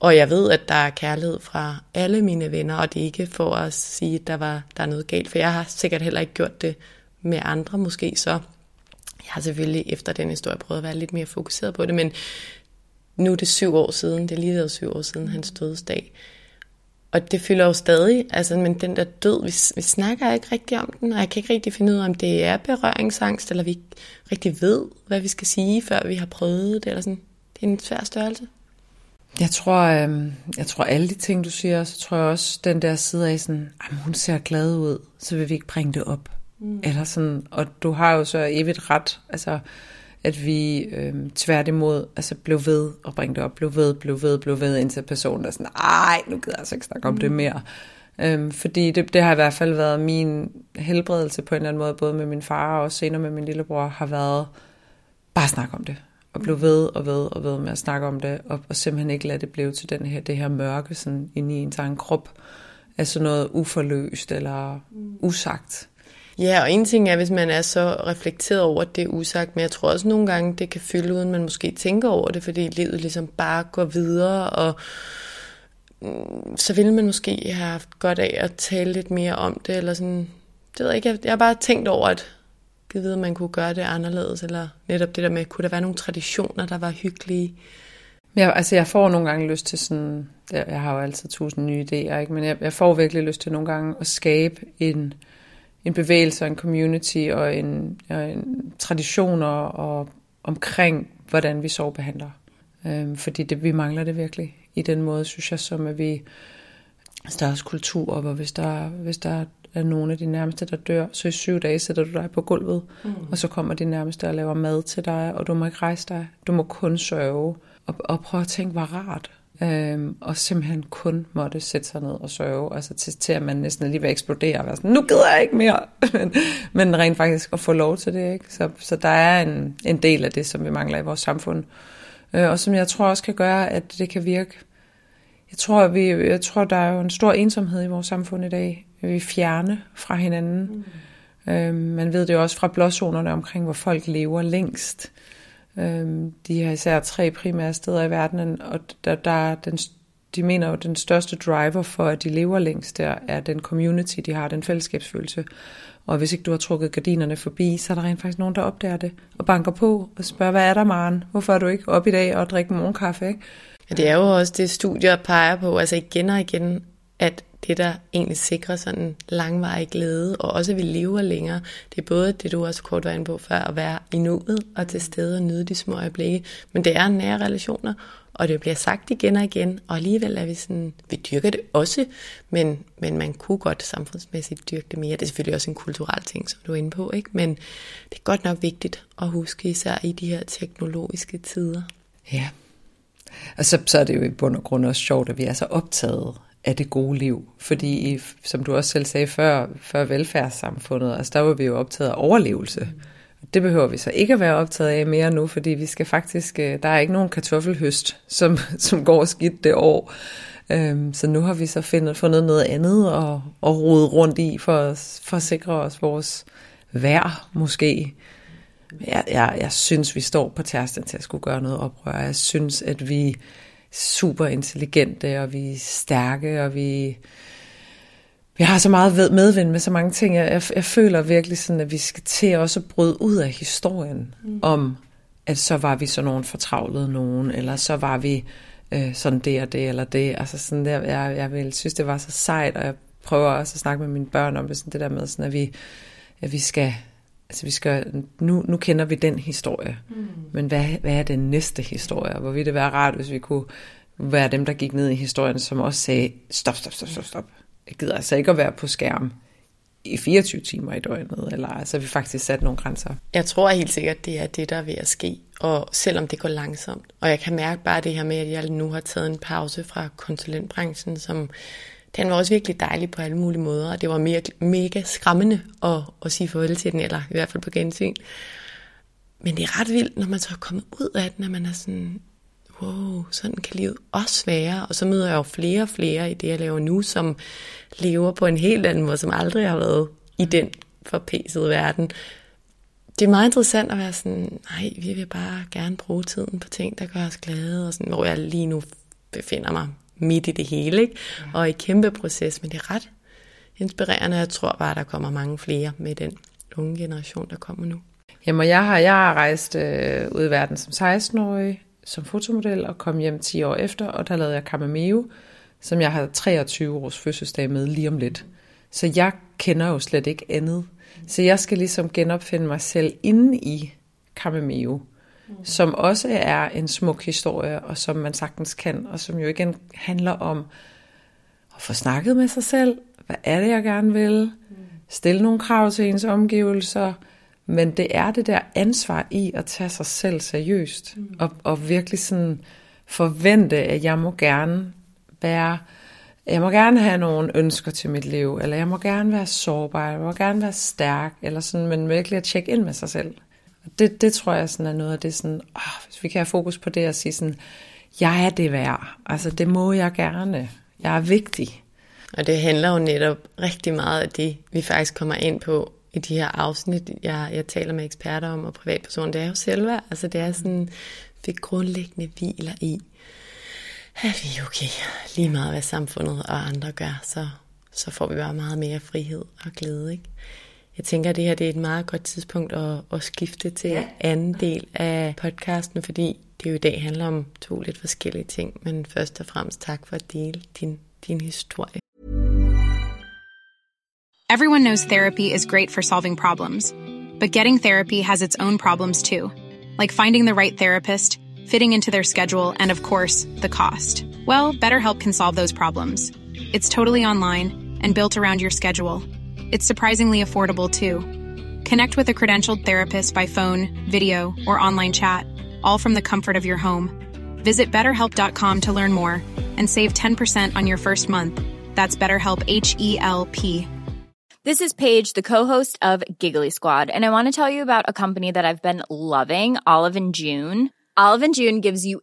Og jeg ved, at der er kærlighed fra alle mine venner, og det er ikke for at sige, at der, var, der er noget galt, for jeg har sikkert heller ikke gjort det med andre måske, så jeg har selvfølgelig efter den historie prøvet at være lidt mere fokuseret på det, men nu er det syv år siden, det er lige været syv år siden hans dødsdag, og det fylder jo stadig, altså, men den der død, vi, vi snakker ikke rigtig om den, og jeg kan ikke rigtig finde ud af, om det er berøringsangst, eller vi ikke rigtig ved, hvad vi skal sige, før vi har prøvet det, eller sådan. Det er en svær størrelse. Jeg tror, øh, jeg tror alle de ting, du siger, så tror jeg også den der side af sådan, hun ser glad ud, så vil vi ikke bringe det op. Mm. Eller sådan, og du har jo så evigt ret. Altså, at vi øh, tværtimod altså blev ved og bringe det op, blev ved, blev ved, blev ved, indtil personen er sådan, ej, nu gider jeg altså ikke snakke om mm. det mere. Øhm, fordi det, det har i hvert fald været min helbredelse på en eller anden måde, både med min far og også senere med min lillebror, har været bare snakke om det. Og blive ved og ved og ved med at snakke om det, og, og simpelthen ikke lade det blive til den her, det her mørke sådan inde i ens egen krop, altså noget uforløst eller usagt. Ja, og en ting er, hvis man er så reflekteret over, det usagt, men jeg tror også nogle gange, det kan fylde, uden man måske tænker over det, fordi livet ligesom bare går videre, og mm, så ville man måske have haft godt af at tale lidt mere om det, eller sådan, det ved jeg ikke, jeg har bare tænkt over, at givet vide, at man kunne gøre det anderledes, eller netop det der med, kunne der være nogle traditioner, der var hyggelige? Ja, altså jeg får nogle gange lyst til sådan, jeg har jo altid tusind nye idéer, ikke? men jeg, jeg får virkelig lyst til nogle gange at skabe en, en bevægelse, en community og en, og en traditioner og omkring, hvordan vi sovebehandler. Øhm, fordi det, vi mangler det virkelig i den måde, synes jeg, som at vi, altså der er også kultur, hvor hvis der, hvis der er nogle af de nærmeste, der dør, så i syv dage sætter du dig på gulvet, mm. og så kommer de nærmeste og laver mad til dig, og du må ikke rejse dig. Du må kun sørge. Og, og prøve at tænke, hvor rart. Øhm, og simpelthen kun måtte sætte sig ned og sørge, altså til, til at man næsten lige vil eksplodere og være sådan, nu gider jeg ikke mere, men, men rent faktisk at få lov til det, ikke? Så, så der er en, en del af det, som vi mangler i vores samfund, øh, og som jeg tror også kan gøre, at det kan virke, jeg tror, vi, jeg tror, der er jo en stor ensomhed i vores samfund i dag, vi fjerne fra hinanden. Mm. Øhm, man ved det jo også fra blåzonerne omkring, hvor folk lever længst. Øhm, de har især tre primære steder i verden, og der, der den, de mener jo, at den største driver for, at de lever længst, der er den community, de har, den fællesskabsfølelse. Og hvis ikke du har trukket gardinerne forbi, så er der rent faktisk nogen, der opdager det og banker på og spørger, hvad er der, Maren? Hvorfor er du ikke op i dag og drikke morgenkaffe? Ikke? Ja, det er jo også det, studier peger på, altså igen og igen, at det, der egentlig sikrer sådan langvarig glæde, og også at vi lever længere. Det er både det, du også kort var inde på før, at være i nuet og til stede og nyde de små øjeblikke, men det er nære relationer, og det bliver sagt igen og igen, og alligevel er vi sådan, vi dyrker det også, men, men man kunne godt samfundsmæssigt dyrke det mere. Det er selvfølgelig også en kulturel ting, som du er inde på, ikke? men det er godt nok vigtigt at huske, især i de her teknologiske tider. Ja, og så, så er det jo i bund og grund også sjovt, at vi er så optaget af det gode liv. Fordi, som du også selv sagde før, før velfærdssamfundet, altså der var vi jo optaget af overlevelse. Det behøver vi så ikke at være optaget af mere nu, fordi vi skal faktisk, øh, der er ikke nogen kartoffelhøst, som, som går skidt det år. Øhm, så nu har vi så fundet, fundet noget andet og, og rodet rundt i for, for at sikre os vores vær måske. Jeg, jeg, jeg synes, vi står på tærsten til at skulle gøre noget oprør. Jeg synes, at vi super intelligente, og vi er stærke, og vi, vi har så meget medvind med så mange ting. Jeg, jeg, jeg føler virkelig sådan, at vi skal til også at bryde ud af historien mm. om, at så var vi sådan nogen fortravlede nogen, eller så var vi øh, sådan det og det, eller det. Altså sådan der, jeg, jeg vil synes, det var så sejt, og jeg prøver også at snakke med mine børn om det, sådan det der med, sådan, at vi, at vi skal altså vi skal, nu, nu kender vi den historie, mm. men hvad, hvad er den næste historie? Hvor ville det være rart, hvis vi kunne være dem, der gik ned i historien, som også sagde, stop, stop, stop, stop, stop. Jeg gider altså ikke at være på skærm i 24 timer i døgnet, eller altså vi faktisk sat nogle grænser. Jeg tror helt sikkert, det er det, der er ved at ske, og selvom det går langsomt. Og jeg kan mærke bare det her med, at jeg nu har taget en pause fra konsulentbranchen, som den var også virkelig dejlig på alle mulige måder, og det var mere, mega skræmmende at, at sige farvel til den, eller i hvert fald på gensyn. Men det er ret vildt, når man så er kommet ud af den, at man er sådan, wow, sådan kan livet også være. Og så møder jeg jo flere og flere i det, jeg laver nu, som lever på en helt anden måde, som aldrig har været i den forpæsede verden. Det er meget interessant at være sådan, nej, vi vil bare gerne bruge tiden på ting, der gør os glade, og sådan, hvor jeg lige nu befinder mig midt i det hele, ikke? og i kæmpe proces, men det er ret inspirerende, jeg tror bare, der kommer mange flere med den unge generation, der kommer nu. Jamen, jeg har, jeg har rejst øh, ud i verden som 16-årig, som fotomodel, og kom hjem 10 år efter, og der lavede jeg Camameo, som jeg har 23 års fødselsdag med lige om lidt. Så jeg kender jo slet ikke andet. Så jeg skal ligesom genopfinde mig selv inde i Camameo mm. som også er en smuk historie, og som man sagtens kan, og som jo igen handler om at få snakket med sig selv. Hvad er det, jeg gerne vil? Mm. Stille nogle krav til ens omgivelser. Men det er det der ansvar i at tage sig selv seriøst, mm. og, og virkelig sådan forvente, at jeg må gerne være, jeg må gerne have nogle ønsker til mit liv, eller jeg må gerne være sårbar, jeg må gerne være stærk, eller sådan, men virkelig at tjekke ind med sig selv. Det, det tror jeg sådan er noget af det sådan, åh, hvis vi kan have fokus på det og sige sådan, jeg er det værd, altså det må jeg gerne, jeg er vigtig. Og det handler jo netop rigtig meget af det, vi faktisk kommer ind på i de her afsnit, jeg, jeg taler med eksperter om og privatpersoner, det er jo selvværd. Altså det er sådan, vi grundlæggende hviler i, at vi er okay, lige meget hvad samfundet og andre gør, så, så får vi bare meget mere frihed og glæde. Ikke? Jeg tænker, at det her det er et meget godt tidspunkt at, at skifte til ja. anden del af podcasten, fordi det jo i dag handler om to lidt forskellige ting, men først og fremmest tak for at dele din, din historie. Everyone knows therapy is great for solving problems, but getting therapy has its own problems too, like finding the right therapist, fitting into their schedule, and of course, the cost. Well, BetterHelp can solve those problems. It's totally online and built around your schedule. It's surprisingly affordable too. Connect with a credentialed therapist by phone, video, or online chat, all from the comfort of your home. Visit betterhelp.com to learn more and save 10% on your first month. That's BetterHelp H E L P. This is Paige, the co-host of Giggly Squad, and I want to tell you about a company that I've been loving, Olive and June. Olive and June gives you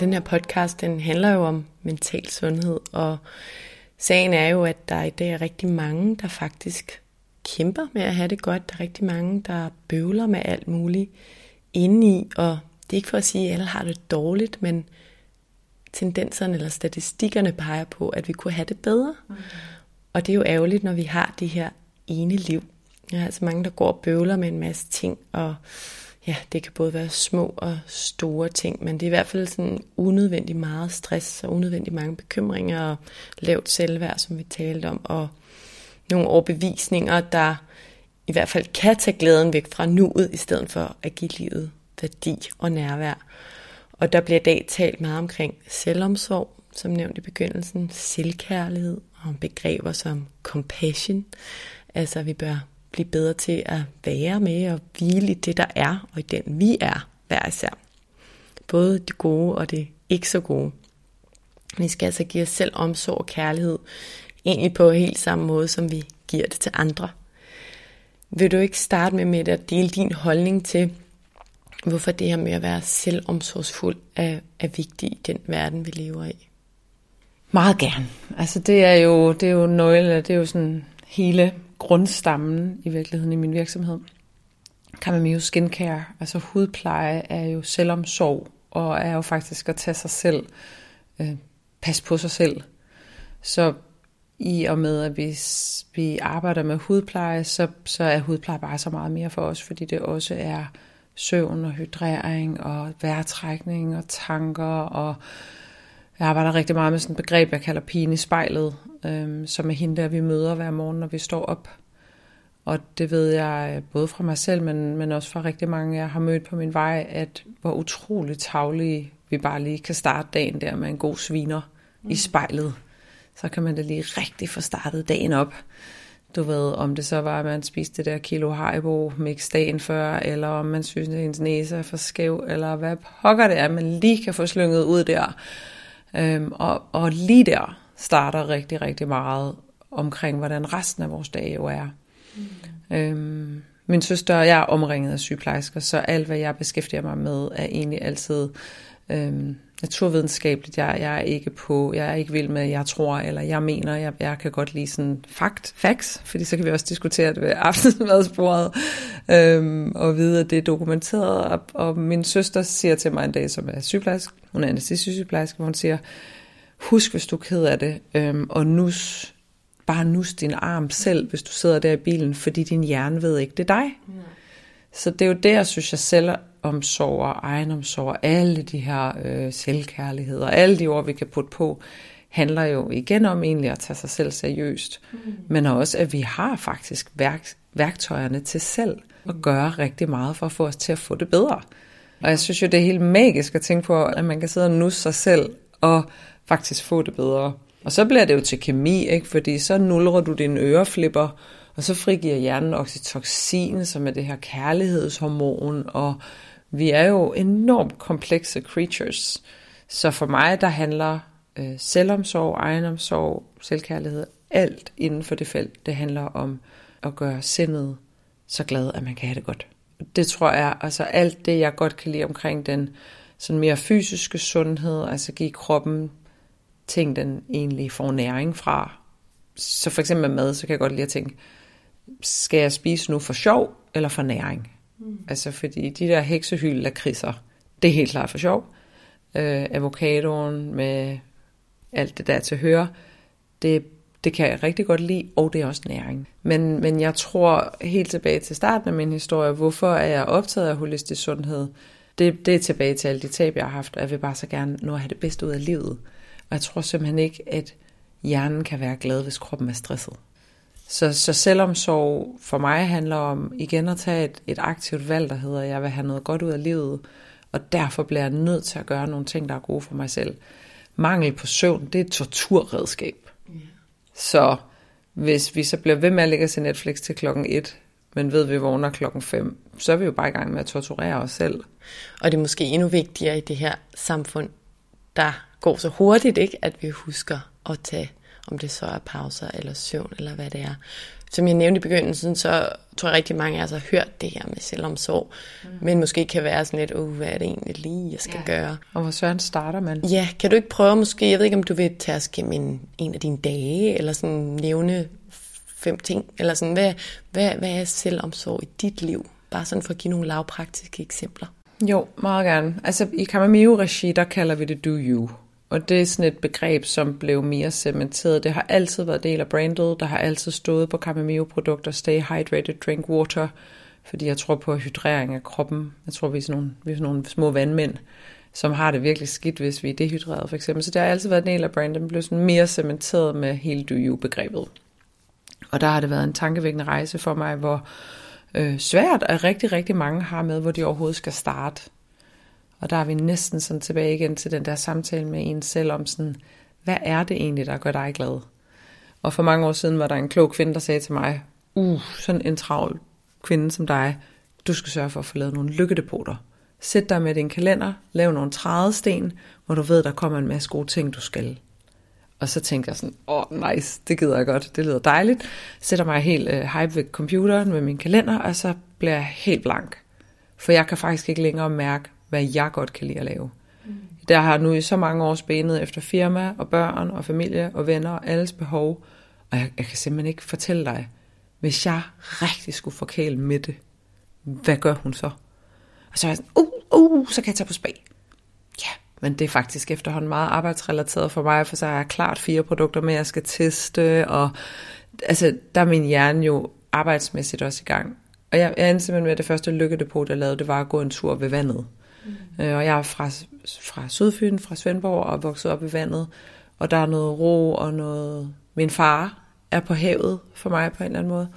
Den her podcast, den handler jo om mental sundhed, og sagen er jo, at der i dag er rigtig mange, der faktisk kæmper med at have det godt. Der er rigtig mange, der bøvler med alt muligt indeni, og det er ikke for at sige, at alle har det dårligt, men tendenserne eller statistikkerne peger på, at vi kunne have det bedre. Mm. Og det er jo ærgerligt, når vi har det her ene liv. Der er altså mange, der går og bøvler med en masse ting, og ja, det kan både være små og store ting, men det er i hvert fald sådan unødvendig meget stress og unødvendig mange bekymringer og lavt selvværd, som vi talte om, og nogle overbevisninger, der i hvert fald kan tage glæden væk fra nuet, i stedet for at give livet værdi og nærvær. Og der bliver i dag talt meget omkring selvomsorg, som nævnt i begyndelsen, selvkærlighed og begreber som compassion. Altså vi bør blive bedre til at være med og hvile i det, der er, og i den vi er hver især. Både det gode og det ikke så gode. Vi skal altså give os selv omsorg og kærlighed, egentlig på helt samme måde, som vi giver det til andre. Vil du ikke starte med, med at dele din holdning til, hvorfor det her med at være selvomsorgsfuld er, er vigtigt i den verden, vi lever i. Meget gerne. Altså det er jo, det er jo nøgle, det er jo sådan hele grundstammen i virkeligheden i min virksomhed. Camamio Skincare, altså hudpleje, er jo selvomsorg, og er jo faktisk at tage sig selv, øh, passe på sig selv. Så i og med, at vi, vi arbejder med hudpleje, så, så er hudpleje bare så meget mere for os, fordi det også er søvn og hydrering og vejrtrækning og tanker og jeg arbejder rigtig meget med sådan et begreb, jeg kalder pigen i spejlet, øhm, som er hende der, vi møder hver morgen, når vi står op. Og det ved jeg øh, både fra mig selv, men, men også fra rigtig mange, jeg har mødt på min vej, at hvor utroligt tavlige vi bare lige kan starte dagen der med en god sviner mm. i spejlet. Så kan man da lige rigtig få startet dagen op. Du ved, om det så var, at man spiste det der kilo Haribo mix dagen før, eller om man synes, at ens næse er for skæv, eller hvad pokker det er, man lige kan få slynget ud der. Øhm, og, og lige der starter rigtig, rigtig meget omkring, hvordan resten af vores dag jo er. Mm. Øhm, min søster og jeg er omringet af sygeplejersker, så alt, hvad jeg beskæftiger mig med, er egentlig altid øhm, naturvidenskabeligt. Jeg, jeg er ikke på, jeg er ikke vild med, jeg tror, eller jeg mener, jeg, jeg kan godt lide sådan fakt, facts, fordi så kan vi også diskutere det ved aftensmadsbordet, øhm, og vide, at det er dokumenteret. Og, og min søster siger til mig en dag, som er sygeplejerske, hun er anestesisygeplejerske, hvor hun siger, husk, hvis du er ked af det, øhm, og nus, bare nus din arm selv, hvis du sidder der i bilen, fordi din hjerne ved ikke, det er dig. Mm. Så det er jo der, synes jeg, selvomsorg og egenomsorg, alle de her øh, selvkærlighed og alle de ord, vi kan putte på, handler jo igen om egentlig at tage sig selv seriøst, mm. men også, at vi har faktisk værk, værktøjerne til selv at gøre rigtig meget for at få os til at få det bedre. Og jeg synes jo, det er helt magisk at tænke på, at man kan sidde og nusse sig selv og faktisk få det bedre. Og så bliver det jo til kemi, ikke? fordi så nulrer du dine øreflipper, og så frigiver hjernen oxytocin, som er det her kærlighedshormon, og vi er jo enormt komplekse creatures. Så for mig, der handler øh, selvomsorg, egenomsorg, selvkærlighed, alt inden for det felt, det handler om at gøre sindet så glad, at man kan have det godt. Det tror jeg, altså alt det, jeg godt kan lide omkring den sådan mere fysiske sundhed, altså give kroppen ting, den egentlig får næring fra. Så for eksempel med mad, så kan jeg godt lide at tænke, skal jeg spise nu for sjov eller for næring? Mm. Altså fordi de der heksehyl lakridser, det er helt klart for sjov. Øh, avocadoen med alt det der til høre, det, det kan jeg rigtig godt lide, og det er også næring. Men, men jeg tror helt tilbage til starten af min historie, hvorfor er jeg optaget af holistisk sundhed? Det, det er tilbage til alle de tab, jeg har haft, og jeg vil bare så gerne nå at have det bedste ud af livet. Og jeg tror simpelthen ikke, at hjernen kan være glad, hvis kroppen er stresset. Så, så selvomsorg for mig handler om igen at tage et, et aktivt valg, der hedder, at jeg vil have noget godt ud af livet, og derfor bliver jeg nødt til at gøre nogle ting, der er gode for mig selv. Mangel på søvn, det er et torturredskab. Yeah. Så hvis vi så bliver ved med at lægge os i Netflix til klokken 1, men ved vi vågner klokken 5, så er vi jo bare i gang med at torturere os selv. Og det er måske endnu vigtigere i det her samfund, der går så hurtigt, ikke, at vi husker at tage om det så er pauser eller søvn eller hvad det er. Som jeg nævnte i begyndelsen, så tror jeg rigtig mange af os har hørt det her med selvomsorg, mm. men måske kan være sådan lidt, uh, hvad er det egentlig lige, jeg skal ja. gøre? Og hvor søren starter man? Ja, kan du ikke prøve måske, jeg ved ikke, om du vil tage os gennem en, en af dine dage, eller sådan nævne fem ting, eller sådan, hvad, hvad, hvad er selvomsorg i dit liv? Bare sådan for at give nogle lavpraktiske eksempler. Jo, meget gerne. Altså i Kamamio-regi, der kalder vi det do you. Og det er sådan et begreb, som blev mere cementeret. Det har altid været del af brandet. Der har altid stået på Camamio-produkter, stay hydrated, drink water, fordi jeg tror på hydrering af kroppen. Jeg tror, vi er sådan nogle, vi er sådan nogle små vandmænd, som har det virkelig skidt, hvis vi er dehydreret for eksempel. Så det har altid været en del af brandet. men blev sådan mere cementeret med hele do you-begrebet. Og der har det været en tankevækkende rejse for mig, hvor øh, svært, at rigtig, rigtig mange har med, hvor de overhovedet skal starte. Og der er vi næsten sådan tilbage igen til den der samtale med en selv om sådan, hvad er det egentlig, der gør dig glad? Og for mange år siden var der en klog kvinde, der sagde til mig, uh, sådan en travl kvinde som dig, du skal sørge for at få lavet nogle lykkedepoter. Sæt dig med din kalender, lav nogle trædesten, hvor du ved, der kommer en masse gode ting, du skal. Og så tænkte jeg sådan, åh oh, nice, det gider jeg godt, det lyder dejligt. Sætter mig helt øh, hype ved computeren med min kalender, og så bliver jeg helt blank. For jeg kan faktisk ikke længere mærke, hvad jeg godt kan lide at lave. Mm. Der har nu i så mange år spændet efter firma og børn og familie og venner og alles behov. Og jeg, jeg kan simpelthen ikke fortælle dig, hvis jeg rigtig skulle forkæle med det, hvad gør hun så? Og så er jeg sådan, uh, uh, så kan jeg tage på spag. Ja, men det er faktisk efterhånden meget arbejdsrelateret for mig, for så er jeg klart fire produkter med, jeg skal teste, og altså, der er min hjerne jo arbejdsmæssigt også i gang. Og jeg, jeg endte simpelthen med, at det første lykkedepot, jeg lavede, det var at gå en tur ved vandet. Mm. Øh, og jeg er fra, fra Sydfyn, fra Svendborg, og vokset op i vandet. Og der er noget ro og noget... Min far er på havet for mig på en eller anden måde.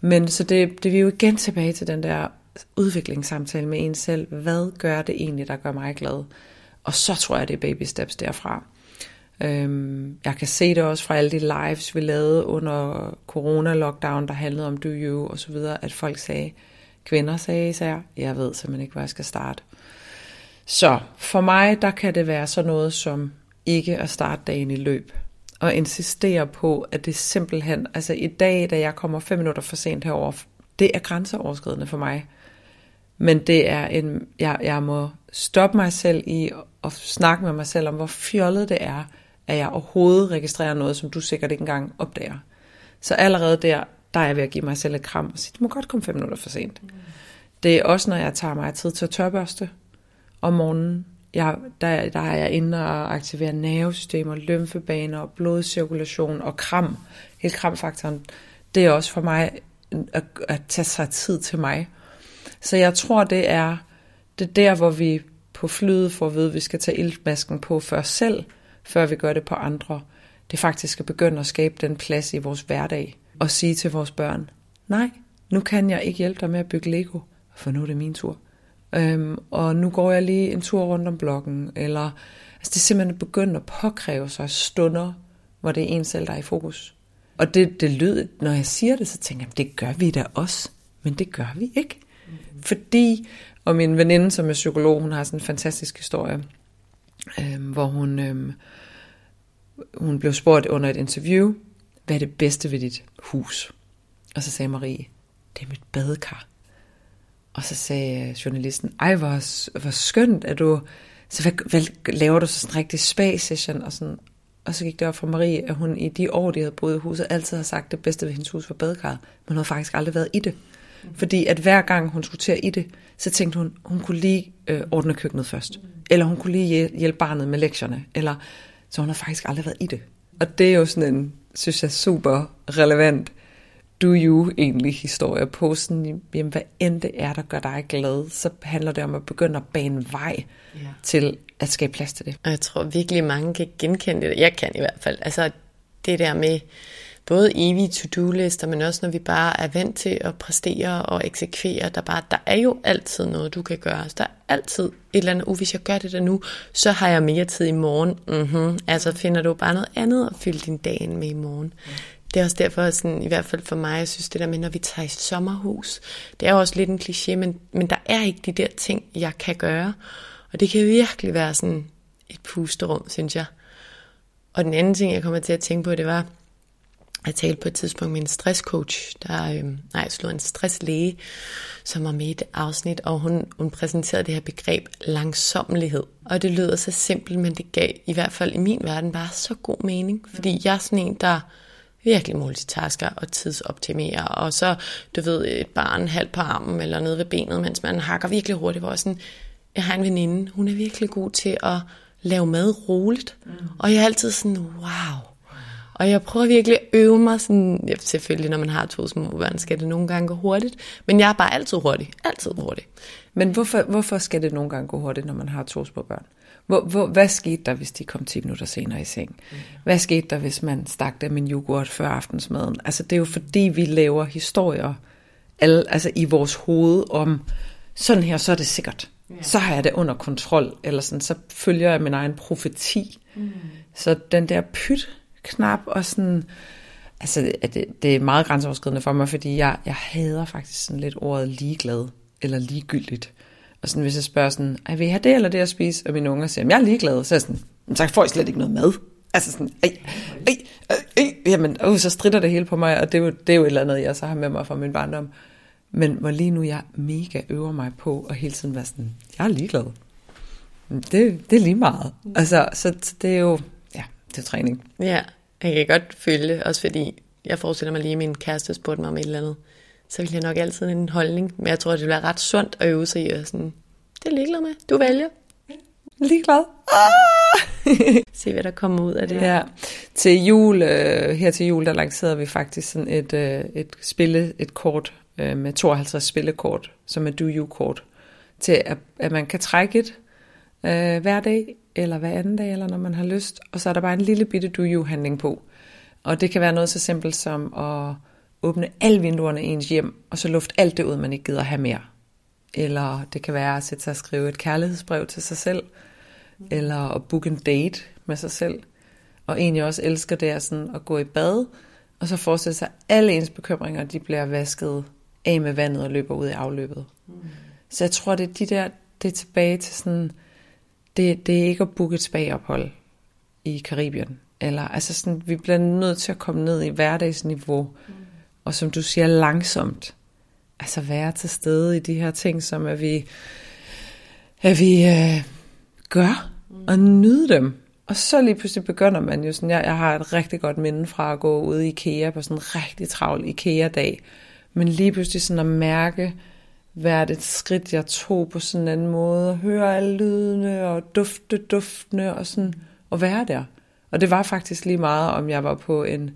Men så det, det er vi jo igen tilbage til den der udviklingssamtale med en selv. Hvad gør det egentlig, der gør mig glad? Og så tror jeg, det er baby steps derfra. Øhm, jeg kan se det også fra alle de lives, vi lavede under corona-lockdown, der handlede om do you og så videre, at folk sagde, kvinder sagde især, jeg ved simpelthen ikke, hvor jeg skal starte. Så for mig, der kan det være sådan noget som ikke at starte dagen i løb. Og insistere på, at det simpelthen, altså i dag, da jeg kommer fem minutter for sent herover, det er grænseoverskridende for mig. Men det er en, jeg, jeg må stoppe mig selv i at snakke med mig selv om, hvor fjollet det er, at jeg overhovedet registrerer noget, som du sikkert ikke engang opdager. Så allerede der, der er jeg ved at give mig selv et kram og sige, det må godt komme fem minutter for sent. Mm. Det er også, når jeg tager mig tid til at tørbørste om morgenen. Jeg, der, der er jeg inde og aktiverer nervesystemer, lymfebaner, blodcirkulation og kram. Hele kramfaktoren. Det er også for mig at, at tage sig tid til mig. Så jeg tror, det er, det er der, hvor vi på flyet får at vide, at vi skal tage iltmasken på før selv, før vi gør det på andre. Det er faktisk at begynde at skabe den plads i vores hverdag og sige til vores børn, nej, nu kan jeg ikke hjælpe dig med at bygge Lego, for nu er det min tur. Øhm, og nu går jeg lige en tur rundt om blokken, eller altså det er simpelthen begyndt at påkræve sig stunder, hvor det er en selv, der er i fokus. Og det, det lyder, når jeg siger det, så tænker jeg, det gør vi da også, men det gør vi ikke. Mm-hmm. Fordi, og min veninde, som er psykolog, hun har sådan en fantastisk historie, øhm, hvor hun, øhm, hun blev spurgt under et interview, hvad er det bedste ved dit hus? Og så sagde Marie, det er mit badekar. Og så sagde journalisten, ej hvor, hvor skønt, at du, så hvad, hvad laver du så sådan en rigtig spa-session? Og, sådan, og så gik det op for Marie, at hun i de år, de havde boet i huset, altid har sagt, at det bedste ved hendes hus var badekarret, men hun havde faktisk aldrig været i det. Fordi at hver gang hun skulle til at i det, så tænkte hun, hun kunne lige øh, ordne køkkenet først. Eller hun kunne lige hjælpe barnet med lektierne. Eller, så hun har faktisk aldrig været i det. Og det er jo sådan en, synes jeg, super relevant do you egentlig historie på sådan, jamen, hvad end det er, der gør dig glad, så handler det om at begynde at bane vej ja. til at skabe plads til det. Og jeg tror virkelig, mange kan genkende det. Jeg kan i hvert fald. Altså det der med både evige to-do-lister, men også når vi bare er vant til at præstere og eksekvere, der, bare, der er jo altid noget, du kan gøre. Altså, der er altid et eller andet, uh, hvis jeg gør det der nu, så har jeg mere tid i morgen. Mm-hmm. Altså finder du bare noget andet at fylde din dag med i morgen. Mm det er også derfor, sådan, i hvert fald for mig, jeg synes det der med, når vi tager i sommerhus, det er jo også lidt en kliché, men, men der er ikke de der ting, jeg kan gøre. Og det kan virkelig være sådan et pusterum, synes jeg. Og den anden ting, jeg kommer til at tænke på, det var, jeg talte på et tidspunkt med en stresscoach, der, øh, nej, jeg slog en stresslæge, som var med i et afsnit, og hun, hun præsenterede det her begreb langsommelighed. Og det lyder så simpelt, men det gav i hvert fald i min verden bare så god mening, fordi jeg er sådan en, der virkelig multitasker og tidsoptimerer, og så, du ved, et barn halvt på armen eller nede ved benet, mens man hakker virkelig hurtigt, hvor sådan, jeg har en veninde, hun er virkelig god til at lave mad roligt, mm. og jeg er altid sådan, wow, og jeg prøver virkelig at øve mig sådan, ja, selvfølgelig når man har to små børn, skal det nogle gange gå hurtigt, men jeg er bare altid hurtig, altid hurtig. Men hvorfor, hvorfor skal det nogle gange gå hurtigt, når man har to små børn? Hvor, hvor, hvad skete der, hvis de kom 10 minutter senere i seng? Hvad skete der, hvis man stak dem en yoghurt før aftensmaden? Altså det er jo fordi, vi laver historier alle, altså i vores hoved om, sådan her, så er det sikkert. Ja. Så har jeg det under kontrol, eller sådan, så følger jeg min egen profeti. Mm. Så den der pyt knap og sådan, altså det, det er meget grænseoverskridende for mig, fordi jeg, jeg hader faktisk sådan lidt ordet ligeglad, eller ligegyldigt. Og sådan, hvis jeg spørger sådan, vil I have det eller det at spise? Og mine unger siger, jeg er ligeglad. Så er jeg sådan, så får I slet ikke noget mad. Altså sådan, ej, ej, ej, jamen, uh, så strider det hele på mig, og det er, jo, det er jo et eller andet, jeg så har med mig fra min barndom. Men hvor lige nu jeg mega øver mig på at hele tiden være sådan, jeg er ligeglad. Det, det er lige meget. Altså, så, så det er jo, er træning. Ja, jeg kan godt føle det, også fordi jeg forestiller mig lige, at min kæreste spurgte mig om et eller andet så vil jeg nok altid have en holdning. Men jeg tror, det bliver ret sundt at øve sig i at sådan, det er ligeglad med. Du vælger. Ligeglad. Ah! Se, hvad der kommer ud af det. Ja. Til jul, øh, her til jul, der lancerede vi faktisk sådan et, øh, et spille, et kort øh, med 52 spillekort, som er do-you-kort, til at, at man kan trække et øh, hver dag, eller hver anden dag, eller når man har lyst. Og så er der bare en lille bitte do-you-handling på. Og det kan være noget så simpelt som at åbne alle vinduerne i ens hjem, og så luft alt det ud, man ikke gider have mere. Eller det kan være at sætte sig og skrive et kærlighedsbrev til sig selv, eller at booke en date med sig selv. Og en, jeg også elsker, det er sådan at gå i bad, og så forestille sig, at alle ens bekymringer, de bliver vasket af med vandet og løber ud i afløbet. Mm. Så jeg tror, det er de der, det er tilbage til sådan, det, det er ikke at booke et spagophold i Karibien. Eller, altså sådan, vi bliver nødt til at komme ned i hverdagsniveau, mm. Og som du siger, langsomt. Altså være til stede i de her ting, som at vi, at vi øh, gør, og nyde dem. Og så lige pludselig begynder man jo sådan, jeg, jeg har et rigtig godt minde fra at gå ud i IKEA på sådan en rigtig travl IKEA-dag, men lige pludselig sådan at mærke hvert et skridt, jeg tog på sådan en anden måde, og høre alle lydene og dufte duftene og sådan, og være der. Og det var faktisk lige meget, om jeg var på en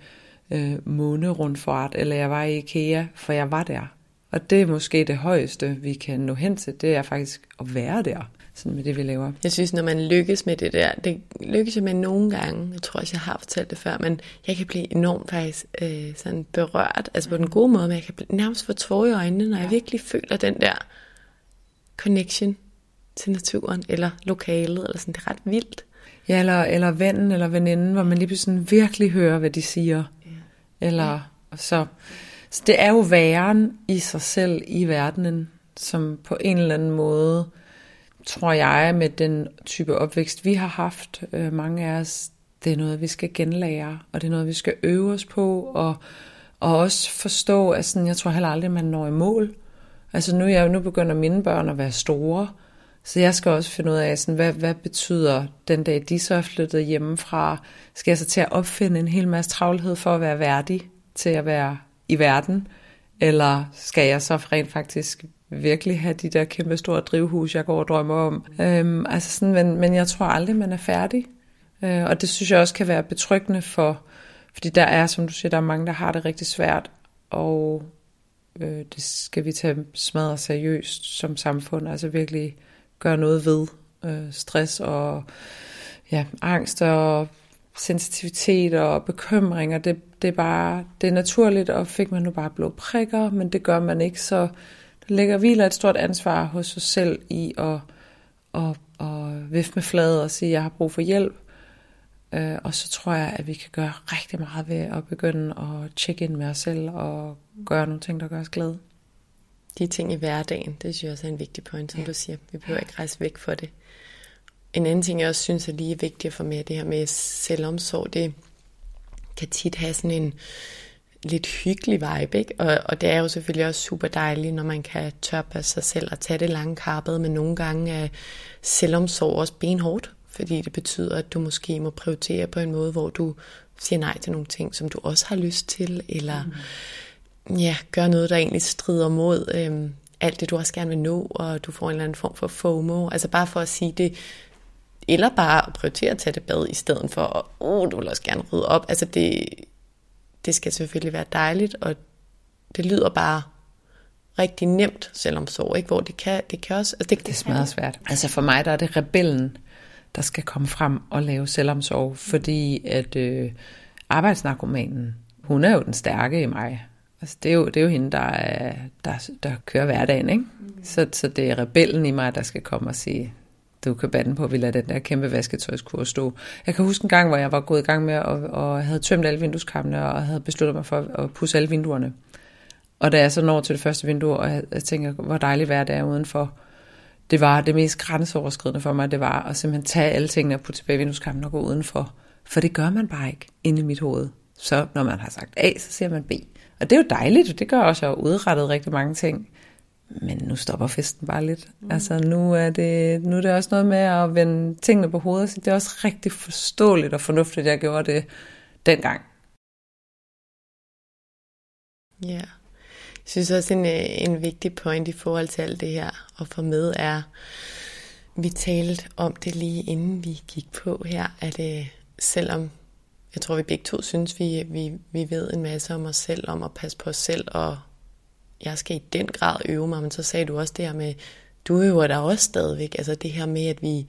øh, månerundfart, eller jeg var i IKEA, for jeg var der. Og det er måske det højeste, vi kan nå hen til, det er faktisk at være der sådan med det, vi laver. Jeg synes, når man lykkes med det der, det lykkes jeg med nogle gange, jeg tror også, jeg har fortalt det før, men jeg kan blive enormt faktisk øh, sådan berørt, altså på den gode måde, men jeg kan nærmest få tårer i øjnene, når jeg virkelig føler den der connection til naturen, eller lokalet, eller sådan, det er ret vildt. Ja, eller, eller vennen eller veninden, hvor man lige pludselig virkelig hører, hvad de siger. Ja. Eller ja. så. Så det er jo væren i sig selv i verdenen, som på en eller anden måde tror jeg, med den type opvækst, vi har haft, øh, mange af os, det er noget, vi skal genlære, og det er noget, vi skal øve os på, og, og også forstå, at sådan, jeg tror heller aldrig, man når i mål. Altså nu, jeg, nu begynder mine børn at være store, så jeg skal også finde ud af, sådan, hvad, hvad betyder den dag, de så er flyttet hjemmefra? Skal jeg så til at opfinde en hel masse travlhed for at være værdig til at være i verden? Eller skal jeg så rent faktisk virkelig have de der kæmpe store drivhus, jeg går og drømmer om. Øhm, altså sådan, men, men jeg tror aldrig, man er færdig. Øh, og det synes jeg også kan være betryggende for, fordi der er, som du siger, der er mange, der har det rigtig svært, og øh, det skal vi tage smadret seriøst som samfund, altså virkelig gøre noget ved øh, stress og ja, angst og sensitivitet og bekymringer, det, det er bare, det er naturligt, og fik man nu bare blå prikker, men det gør man ikke, så der ligger hviler et stort ansvar hos os selv i at, at, at vifte med fladet og sige, at jeg har brug for hjælp. Øh, og så tror jeg, at vi kan gøre rigtig meget ved at begynde at tjekke ind med os selv og gøre nogle ting, der gør os glade. De ting i hverdagen, det synes jeg også er en vigtig point, som ja. du siger. Vi behøver ikke rejse væk for det. En anden ting, jeg også synes er lige vigtigt at få med, det her med selvomsorg, det kan tit have sådan en, lidt hyggelig vibe, ikke? Og, og det er jo selvfølgelig også super dejligt, når man kan tørpasse sig selv og tage det lange karpet, men nogle gange er selvomsorg også benhårdt, fordi det betyder, at du måske må prioritere på en måde, hvor du siger nej til nogle ting, som du også har lyst til, eller mm. ja, gør noget, der egentlig strider mod øhm, alt det, du også gerne vil nå, og du får en eller anden form for FOMO. Altså bare for at sige det, eller bare at prioritere at tage det bad, i stedet for, at oh, du vil også gerne rydde op. Altså det, det skal selvfølgelig være dejligt, og det lyder bare rigtig nemt, selvom så, ikke? hvor det kan, det kan også... Altså det, det er smadret svært. Altså for mig, der er det rebellen, der skal komme frem og lave selvomsorg, fordi at øh, arbejdsnarkomanen, hun er jo den stærke i mig. Altså det er jo, det er jo hende, der, der, der kører hverdagen, ikke? Mm. Så, så det er rebellen i mig, der skal komme og sige, du kan bande på, at vi lader den der kæmpe vasketøjskur stå. Jeg kan huske en gang, hvor jeg var gået i gang med at, og havde tømt alle vindueskammene og havde besluttet mig for at pusse alle vinduerne. Og da jeg så når til det første vindue, og jeg, jeg tænker, hvor dejligt vejr det er udenfor, det var det mest grænseoverskridende for mig, det var at simpelthen tage alle tingene og putte tilbage i vindueskammen og gå udenfor. For det gør man bare ikke inde i mit hoved. Så når man har sagt A, så siger man B. Og det er jo dejligt, og det gør også, at jeg har udrettet rigtig mange ting men nu stopper festen bare lidt. Mm. Altså nu er, det, nu er det også noget med at vende tingene på hovedet, så det er også rigtig forståeligt og fornuftigt, at jeg gjorde det dengang. Ja, jeg synes også en, øh, en vigtig point i forhold til alt det her at få med er, vi talte om det lige inden vi gik på her, at øh, selvom jeg tror vi begge to synes, vi, vi, vi ved en masse om os selv, om at passe på os selv og jeg skal i den grad øve mig, men så sagde du også det her med, du øver dig også stadigvæk, altså det her med, at vi,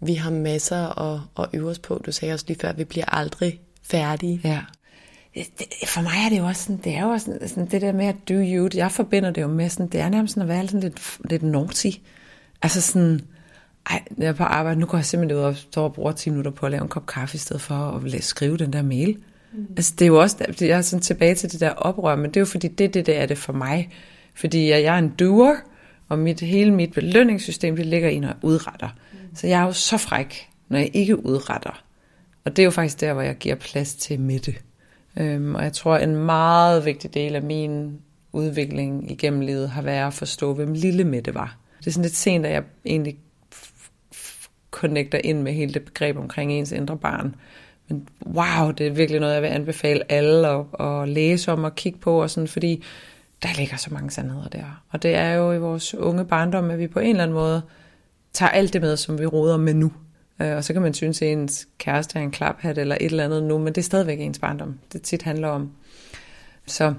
vi har masser at, at øve os på. Du sagde også lige før, at vi bliver aldrig færdige. Ja. For mig er det jo også sådan, det er jo også sådan, sådan det der med at do you, jeg forbinder det jo med sådan, det er nærmest sådan at være sådan lidt, lidt naughty. Altså sådan, ej, jeg er på arbejde, nu går jeg simpelthen ud og står og bruger 10 minutter på at lave en kop kaffe, i stedet for at skrive den der mail. Mm. Altså det er jo også, jeg er sådan tilbage til det der oprør, men det er jo fordi, det, det, det er det for mig. Fordi jeg er en doer, og mit, hele mit belønningssystem, det ligger i, når jeg udretter. Mm. Så jeg er jo så fræk, når jeg ikke udretter. Og det er jo faktisk der, hvor jeg giver plads til midte. Øhm, og jeg tror, en meget vigtig del af min udvikling igennem livet har været at forstå, hvem lille Mette var. Det er sådan lidt sent, at jeg egentlig connecter ind med hele det begreb omkring ens indre barn. Men wow, det er virkelig noget, jeg vil anbefale alle at, at læse om og kigge på, og sådan, fordi der ligger så mange sandheder der. Og det er jo i vores unge barndom, at vi på en eller anden måde tager alt det med, som vi roder med nu. Øh, og så kan man synes, at ens kæreste er en klaphat eller et eller andet nu, men det er stadigvæk ens barndom, det tit handler om. Så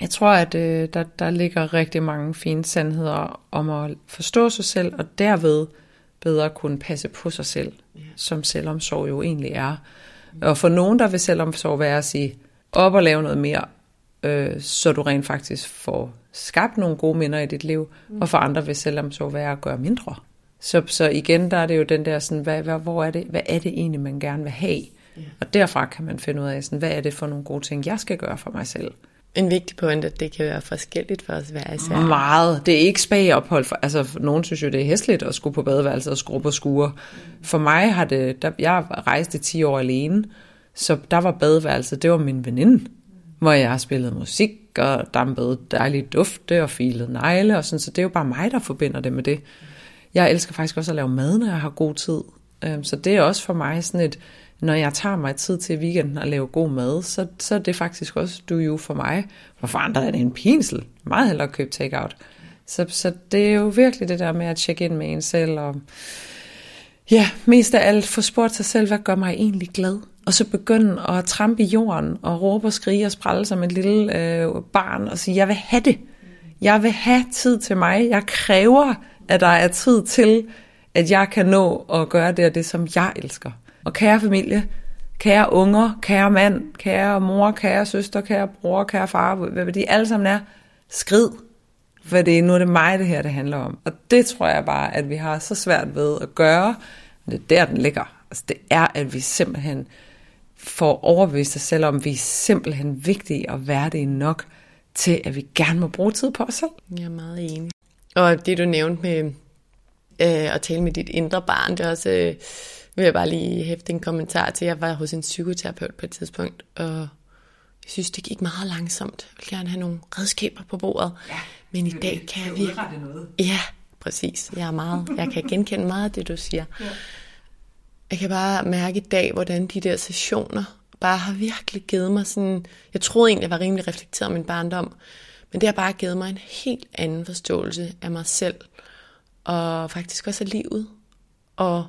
jeg tror, at øh, der, der ligger rigtig mange fine sandheder om at forstå sig selv, og derved bedre kunne passe på sig selv, som selvomsorg jo egentlig er. Og for nogen, der vil selvomsorg være at sige, op og lave noget mere, øh, så du rent faktisk får skabt nogle gode minder i dit liv, og for andre vil selvomsorg være at gøre mindre. Så, så igen, der er det jo den der, sådan, hvad, hvad, hvor er det, hvad er det egentlig, man gerne vil have? Yeah. Og derfra kan man finde ud af, sådan, hvad er det for nogle gode ting, jeg skal gøre for mig selv. En vigtig pointe, at det kan være forskelligt for os hver især. Meget. Det er ikke spagophold. For, altså, nogen synes jo, det er hæsligt at skulle på badeværelset og skrue på skure. For mig har det... Der, jeg rejste 10 år alene, så der var badeværelset, det var min veninde, hvor jeg spillede musik og dampede dejlige dufte og filede negle og sådan, så det er jo bare mig, der forbinder det med det. Jeg elsker faktisk også at lave mad, når jeg har god tid. Øhm, så det er også for mig sådan et, når jeg tager mig tid til weekenden at lave god mad, så, så er det faktisk også du jo for mig. For for andre er det en pinsel. Meget hellere købe takeout. Så, så det er jo virkelig det der med at tjekke ind med en selv, og ja, mest af alt få spurgt sig selv, hvad gør mig egentlig glad? Og så begynde at trampe i jorden, og råbe og skrige og sprælle som et lille øh, barn, og sige, jeg vil have det. Jeg vil have tid til mig. Jeg kræver, at der er tid til, at jeg kan nå at gøre det og det, som jeg elsker. Og kære familie, kære unger, kære mand, kære mor, kære søster, kære bror, kære far, hvad de alle sammen er, skrid. For det, nu er det mig, det her det handler om. Og det tror jeg bare, at vi har så svært ved at gøre. Men det er der, den ligger. Altså, det er, at vi simpelthen får overbevist os selv om, vi er simpelthen vigtige og værdige nok til, at vi gerne må bruge tid på os selv. Jeg er meget enig. Og det, du nævnte med øh, at tale med dit indre barn, det er også... Øh, vil jeg bare lige hæfte en kommentar til. Jeg var hos en psykoterapeut på et tidspunkt, og jeg synes, det gik meget langsomt. Jeg vil gerne have nogle redskaber på bordet. Ja, men i dag kan jeg virkelig... noget. Ja, præcis. Jeg, er meget, jeg kan genkende meget af det, du siger. Ja. Jeg kan bare mærke i dag, hvordan de der sessioner bare har virkelig givet mig sådan... Jeg troede egentlig, jeg var rimelig reflekteret om min barndom, men det har bare givet mig en helt anden forståelse af mig selv, og faktisk også af livet. Og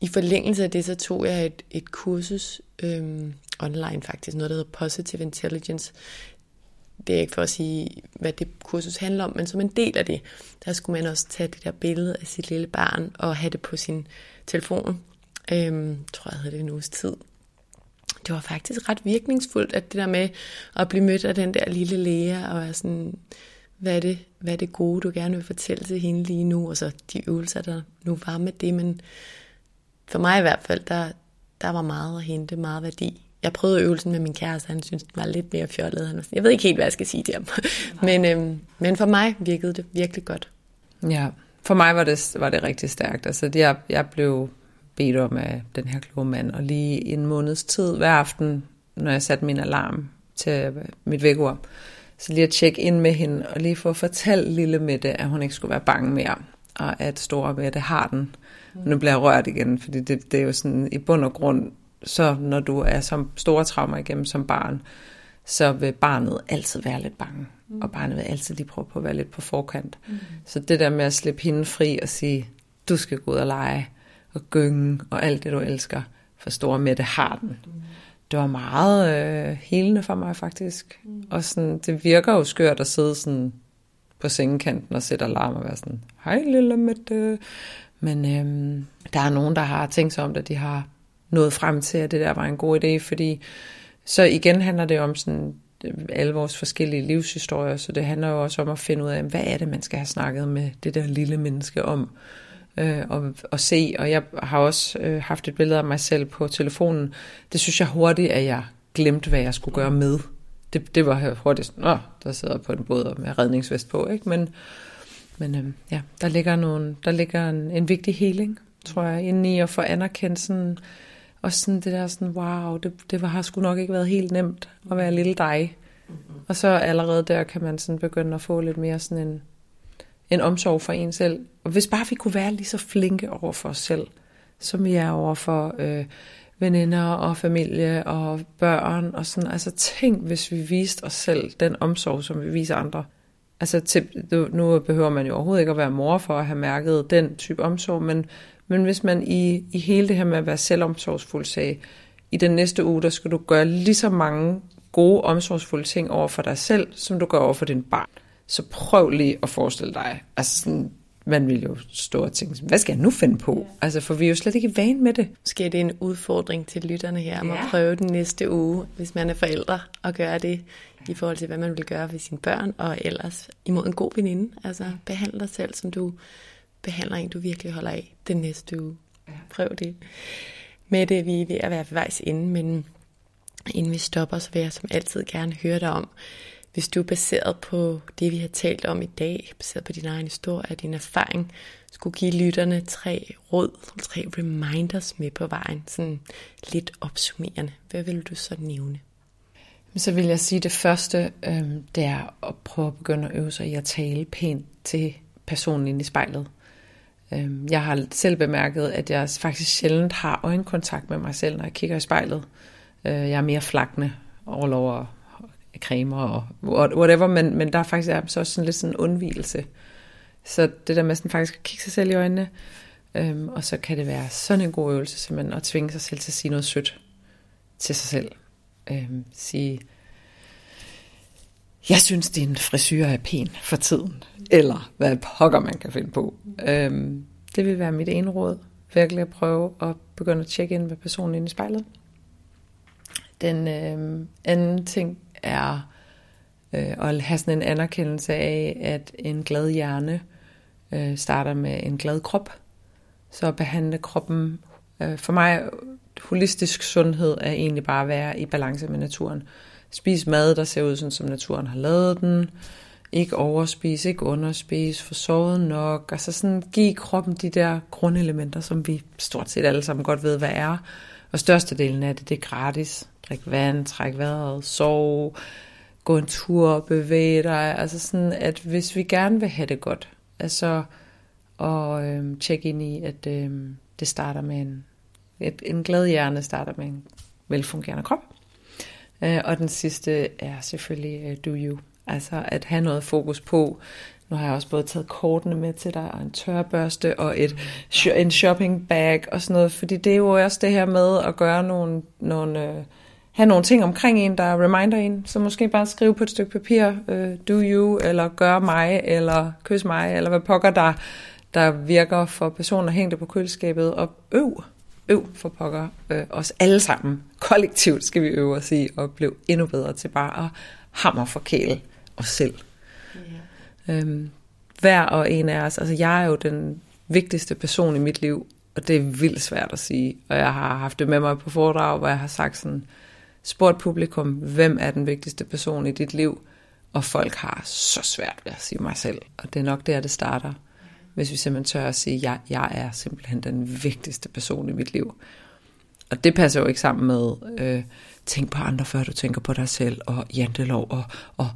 i forlængelse af det, så tog jeg et, et kursus øhm, online faktisk, noget der hedder Positive Intelligence. Det er ikke for at sige, hvad det kursus handler om, men som en del af det, der skulle man også tage det der billede af sit lille barn og have det på sin telefon. Øhm, tror jeg havde det en uges tid. Det var faktisk ret virkningsfuldt, at det der med at blive mødt af den der lille læge og være sådan, hvad er det, hvad er det gode, du gerne vil fortælle til hende lige nu, og så de øvelser, der nu var med det, men for mig i hvert fald, der, der var meget at hente, meget værdi. Jeg prøvede øvelsen med min kæreste, han synes den var lidt mere fjollet. han. Jeg ved ikke helt, hvad jeg skal sige til ham. men, øhm, men for mig virkede det virkelig godt. Ja, for mig var det, var det rigtig stærkt. Altså, jeg, jeg blev bedt om af den her kloge mand, og lige en måneds tid hver aften, når jeg satte min alarm til mit vækord, så lige at tjekke ind med hende, og lige få fortalt lille Mette, at hun ikke skulle være bange mere, og at store Mette har den. Nu bliver jeg rørt igen, fordi det, det er jo sådan i bund og grund, så når du er som store traumer igennem som barn, så vil barnet altid være lidt bange. Mm. Og barnet vil altid lige prøve på at være lidt på forkant. Mm. Så det der med at slippe hende fri og sige, du skal gå ud og lege og gynge og alt det, du elsker, for store med det har den. Mm. Det var meget øh, helende for mig faktisk. Mm. Og sådan, det virker jo skørt at sidde sådan på sengekanten og sætte alarm og være sådan, hej lille Mette, men øhm, der er nogen, der har tænkt sig om det, de har nået frem til, at det der var en god idé, fordi så igen handler det om sådan øh, alle vores forskellige livshistorier, så det handler jo også om at finde ud af, hvad er det, man skal have snakket med det der lille menneske om, øh, og, og se, og jeg har også øh, haft et billede af mig selv på telefonen, det synes jeg hurtigt, at jeg glemte, hvad jeg skulle gøre med. Det, det var hurtigt, nå, der sidder på en båd med redningsvest på, ikke? Men, men øhm, ja, der ligger, nogle, der ligger en, en vigtig healing, tror jeg, inde i at få anerkendt sådan, og sådan det der sådan, wow, det, det var, har sgu nok ikke været helt nemt at være lille dig. Mm-hmm. Og så allerede der kan man sådan begynde at få lidt mere sådan en, en omsorg for en selv. Og hvis bare vi kunne være lige så flinke over for os selv, som vi er over for øh, veninder og familie og børn og sådan. Altså tænk, hvis vi viste os selv den omsorg, som vi viser andre. Altså til, nu behøver man jo overhovedet ikke at være mor for at have mærket den type omsorg, men, men hvis man i, i hele det her med at være selvomsorgsfuld sagde, i den næste uge, der skal du gøre lige så mange gode, omsorgsfulde ting over for dig selv, som du gør over for din barn. Så prøv lige at forestille dig, altså sådan, man vil jo stå og tænke, hvad skal jeg nu finde på? Ja. Altså, for vi er jo slet ikke vane med det. Måske er det en udfordring til lytterne her, om ja. at prøve den næste uge, hvis man er forældre, at gøre det i forhold til, hvad man vil gøre ved sine børn, og ellers imod en god veninde. Altså, behandle dig selv, som du behandler en, du virkelig holder af den næste uge. Ja. Prøv det. Med det, vi er ved at være ved vejs inde, men inden vi stopper, så vil jeg som altid gerne høre dig om, hvis du baseret på det, vi har talt om i dag, baseret på din egen historie og din erfaring, skulle give lytterne tre råd, tre reminders med på vejen, sådan lidt opsummerende, hvad vil du så nævne? Så vil jeg sige, at det første, øh, det er at prøve at begynde at øve sig i at tale pænt til personen inde i spejlet. Øh, jeg har selv bemærket, at jeg faktisk sjældent har øjenkontakt med mig selv, når jeg kigger i spejlet. Øh, jeg er mere flakne all over cremer og whatever, men, men der er faktisk er så også sådan lidt sådan en undvielse. Så det der med sådan faktisk at kigge sig selv i øjnene, øhm, og så kan det være sådan en god øvelse, simpelthen at tvinge sig selv til at sige noget sødt til sig selv. Øhm, sige, jeg synes, din frisyr er pæn for tiden. Eller hvad pokker man kan finde på. Øhm, det vil være mit ene råd. Virkelig at prøve at begynde at tjekke ind med personen inde i spejlet. Den øhm, anden ting er øh, at have sådan en anerkendelse af, at en glad hjerne øh, starter med en glad krop. Så at behandle kroppen, øh, for mig holistisk sundhed er egentlig bare at være i balance med naturen. Spis mad, der ser ud sådan, som naturen har lavet den. Ikke overspise, ikke underspise, få sovet nok. Altså sådan give kroppen de der grundelementer, som vi stort set alle sammen godt ved, hvad er. Og størstedelen af det, det er gratis. Drik vand, træk vejret, sove, gå en tur, bevæge dig. Altså sådan, at hvis vi gerne vil have det godt, altså og øhm, tjekke ind i, at øhm, det starter med en, et, en glad hjerne starter med en velfungerende krop. Øh, og den sidste er selvfølgelig øh, do you. Altså at have noget fokus på, nu har jeg også både taget kortene med til dig, og en tørbørste, og et, en shopping bag og sådan noget, fordi det er jo også det her med at gøre nogle, nogle øh, have nogle ting omkring en, der reminder en, så måske bare skrive på et stykke papir, øh, do you, eller gør mig, eller kys mig, eller hvad pokker der, der virker for personer, hængte det på køleskabet, og øv, øv for pokker, øh, os alle sammen, kollektivt skal vi øve os i, at blive endnu bedre til bare at hammer forkæle os selv. Øhm, hver og en af os, altså jeg er jo den vigtigste person i mit liv, og det er vildt svært at sige, og jeg har haft det med mig på foredrag, hvor jeg har sagt sådan, spurgt publikum, hvem er den vigtigste person i dit liv, og folk har så svært ved at sige mig selv. Og det er nok der, det starter. Hvis vi simpelthen tør at sige, at jeg, jeg er simpelthen den vigtigste person i mit liv. Og det passer jo ikke sammen med, øh, tænk på andre, før du tænker på dig selv, og jantelov, og, og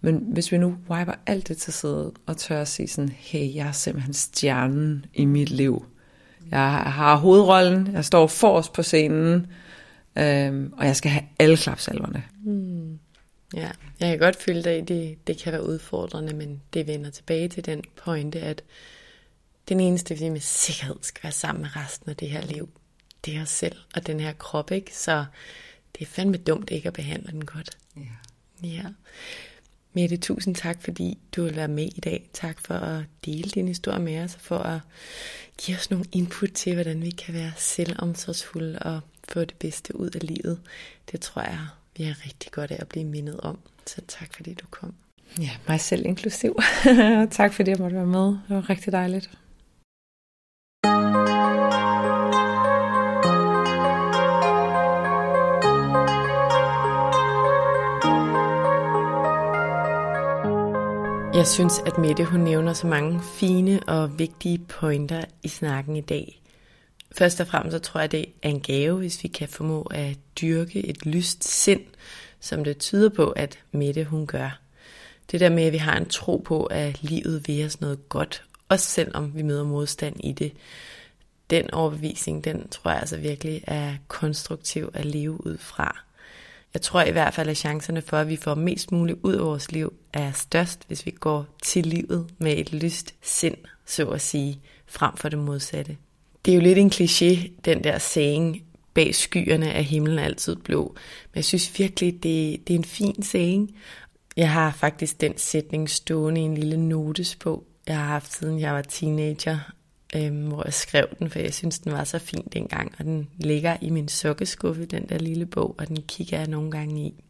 men hvis vi nu wiper alt det til side, og tør at sige sådan, hey, jeg er simpelthen stjernen i mit liv. Jeg har hovedrollen, jeg står forrest på scenen, Øhm, og jeg skal have alle klapsalverne. Mm. Ja, jeg kan godt føle dig, det, det kan være udfordrende, men det vender tilbage til den pointe, at den eneste, vi med sikkerhed skal være sammen med resten af det her liv, det er os selv og den her krop, ikke? Så det er fandme dumt ikke at behandle den godt. Ja. ja. Mette, tusind tak, fordi du vil være med i dag. Tak for at dele din historie med os, og for at give os nogle input til, hvordan vi kan være selvomsorgsfulde og få det bedste ud af livet. Det tror jeg, vi er rigtig godt af at blive mindet om. Så tak fordi du kom. Ja, mig selv inklusiv. tak fordi jeg måtte være med. Det var rigtig dejligt. Jeg synes, at Mette hun nævner så mange fine og vigtige pointer i snakken i dag. Først og fremmest så tror jeg, det er en gave, hvis vi kan formå at dyrke et lyst sind, som det tyder på, at Mette hun gør. Det der med, at vi har en tro på, at livet vil os noget godt, også selvom vi møder modstand i det. Den overbevisning, den tror jeg altså virkelig er konstruktiv at leve ud fra. Jeg tror i hvert fald, at chancerne for, at vi får mest muligt ud af vores liv, er størst, hvis vi går til livet med et lyst sind, så at sige, frem for det modsatte. Det er jo lidt en kliché, den der saying, bag skyerne er himlen altid blå. Men jeg synes virkelig, det, det er en fin saying. Jeg har faktisk den sætning stående i en lille notesbog, jeg har haft siden jeg var teenager, øhm, hvor jeg skrev den, for jeg synes, den var så fin dengang, og den ligger i min sokkeskuffe, den der lille bog, og den kigger jeg nogle gange i.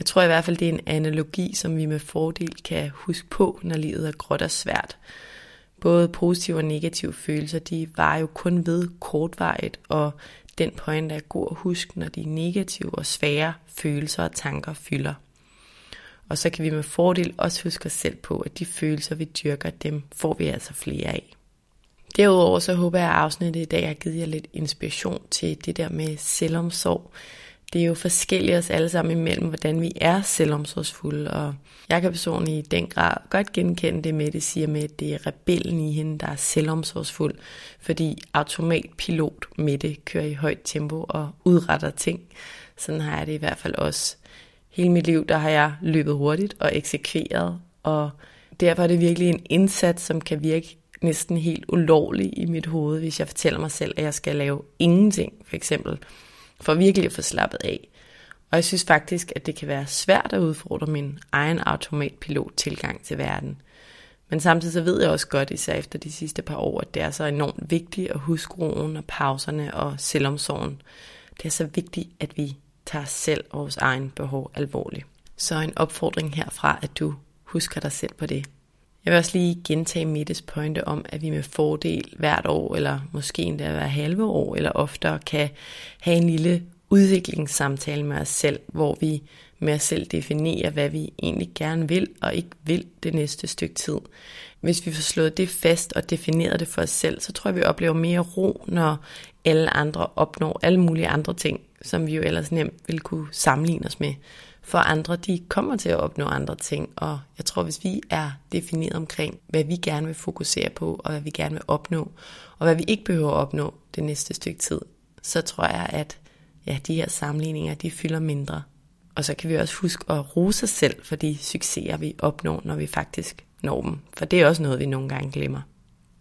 Jeg tror i hvert fald, det er en analogi, som vi med fordel kan huske på, når livet er gråt og svært. Både positive og negative følelser, de var jo kun ved kortvarigt, og den point er god at huske, når de negative og svære følelser og tanker fylder. Og så kan vi med fordel også huske os selv på, at de følelser, vi dyrker, dem får vi altså flere af. Derudover så håber jeg, at afsnittet i dag har givet jer lidt inspiration til det der med selvomsorg. Det er jo forskelligt os alle sammen imellem, hvordan vi er selvomsorgsfulde, og jeg kan personligt i den grad godt genkende det med, det siger med, at det er rebellen i hende, der er selvomsorgsfuld, fordi automatpilot med det kører i højt tempo og udretter ting. Sådan har jeg det i hvert fald også. Hele mit liv, der har jeg løbet hurtigt og eksekveret, og derfor er det virkelig en indsats, som kan virke næsten helt ulovlig i mit hoved, hvis jeg fortæller mig selv, at jeg skal lave ingenting, for eksempel, for virkelig at få slappet af. Og jeg synes faktisk, at det kan være svært at udfordre min egen automatpilot tilgang til verden. Men samtidig så ved jeg også godt, især efter de sidste par år, at det er så enormt vigtigt at huske roen og pauserne og selvomsorgen. Det er så vigtigt, at vi tager selv vores egen behov alvorligt. Så en opfordring herfra, at du husker dig selv på det. Jeg vil også lige gentage Mittes pointe om, at vi med fordel hvert år, eller måske endda hver halve år, eller oftere kan have en lille udviklingssamtale med os selv, hvor vi med os selv definerer, hvad vi egentlig gerne vil og ikke vil det næste stykke tid. Hvis vi får slået det fast og defineret det for os selv, så tror jeg, vi oplever mere ro, når alle andre opnår alle mulige andre ting, som vi jo ellers nemt vil kunne sammenligne os med. For andre, de kommer til at opnå andre ting, og jeg tror, hvis vi er defineret omkring, hvad vi gerne vil fokusere på, og hvad vi gerne vil opnå, og hvad vi ikke behøver at opnå det næste stykke tid, så tror jeg, at ja, de her sammenligninger, de fylder mindre. Og så kan vi også huske at rose os selv for de succeser, vi opnår, når vi faktisk når dem. For det er også noget, vi nogle gange glemmer.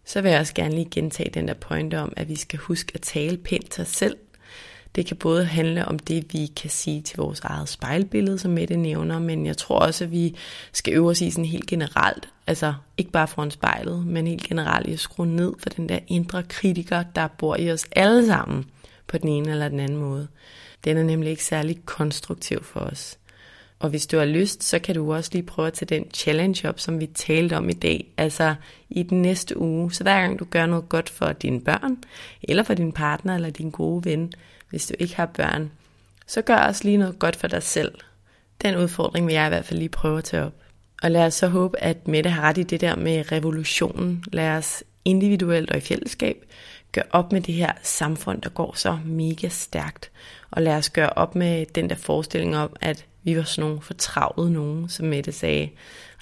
Så vil jeg også gerne lige gentage den der pointe om, at vi skal huske at tale pænt til os selv, det kan både handle om det, vi kan sige til vores eget spejlbillede, som Mette nævner, men jeg tror også, at vi skal øve os i sådan helt generelt, altså ikke bare foran spejlet, men helt generelt i at skrue ned for den der indre kritiker, der bor i os alle sammen på den ene eller den anden måde. Den er nemlig ikke særlig konstruktiv for os. Og hvis du har lyst, så kan du også lige prøve at tage den challenge op, som vi talte om i dag. Altså i den næste uge. Så hver gang du gør noget godt for dine børn, eller for din partner, eller din gode ven, hvis du ikke har børn, så gør også lige noget godt for dig selv. Den udfordring vil jeg i hvert fald lige prøve at tage op. Og lad os så håbe, at Mette har ret i det der med revolutionen. Lad os individuelt og i fællesskab gøre op med det her samfund, der går så mega stærkt. Og lad os gøre op med den der forestilling om, at vi var sådan nogle fortravlede nogen, som Mette sagde.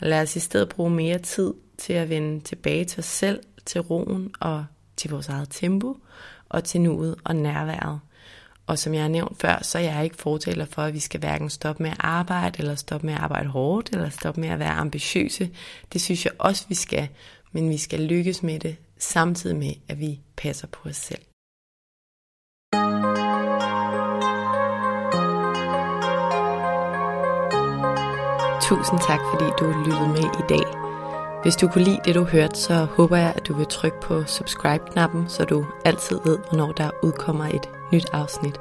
Og lad os i stedet bruge mere tid til at vende tilbage til os selv, til roen og til vores eget tempo, og til nuet og nærværet. Og som jeg har nævnt før, så er jeg ikke fortaler for, at vi skal hverken stoppe med at arbejde, eller stoppe med at arbejde hårdt, eller stoppe med at være ambitiøse. Det synes jeg også, vi skal. Men vi skal lykkes med det, samtidig med, at vi passer på os selv. Tusind tak, fordi du lyttede med i dag. Hvis du kunne lide det, du hørte, så håber jeg, at du vil trykke på subscribe-knappen, så du altid ved, hvornår der udkommer et nyt afsnit.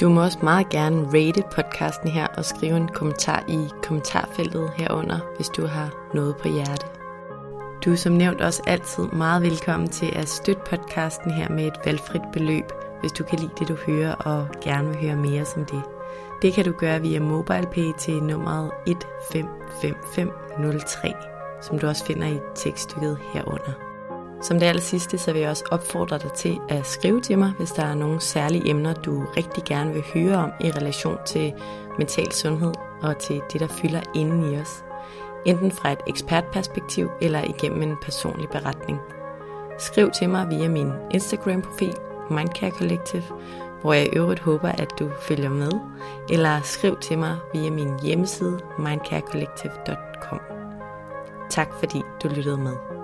Du må også meget gerne rate podcasten her og skrive en kommentar i kommentarfeltet herunder, hvis du har noget på hjerte. Du er som nævnt også altid meget velkommen til at støtte podcasten her med et valgfrit beløb, hvis du kan lide det, du hører og gerne vil høre mere som det. Det kan du gøre via MobilePay til nummeret 155503, som du også finder i tekststykket herunder. Som det aller sidste, så vil jeg også opfordre dig til at skrive til mig, hvis der er nogle særlige emner, du rigtig gerne vil høre om i relation til mental sundhed og til det, der fylder inden i os. Enten fra et ekspertperspektiv eller igennem en personlig beretning. Skriv til mig via min Instagram-profil, Mindcare Collective, hvor jeg i øvrigt håber, at du følger med, eller skriv til mig via min hjemmeside mindcarecollective.com. Tak fordi du lyttede med.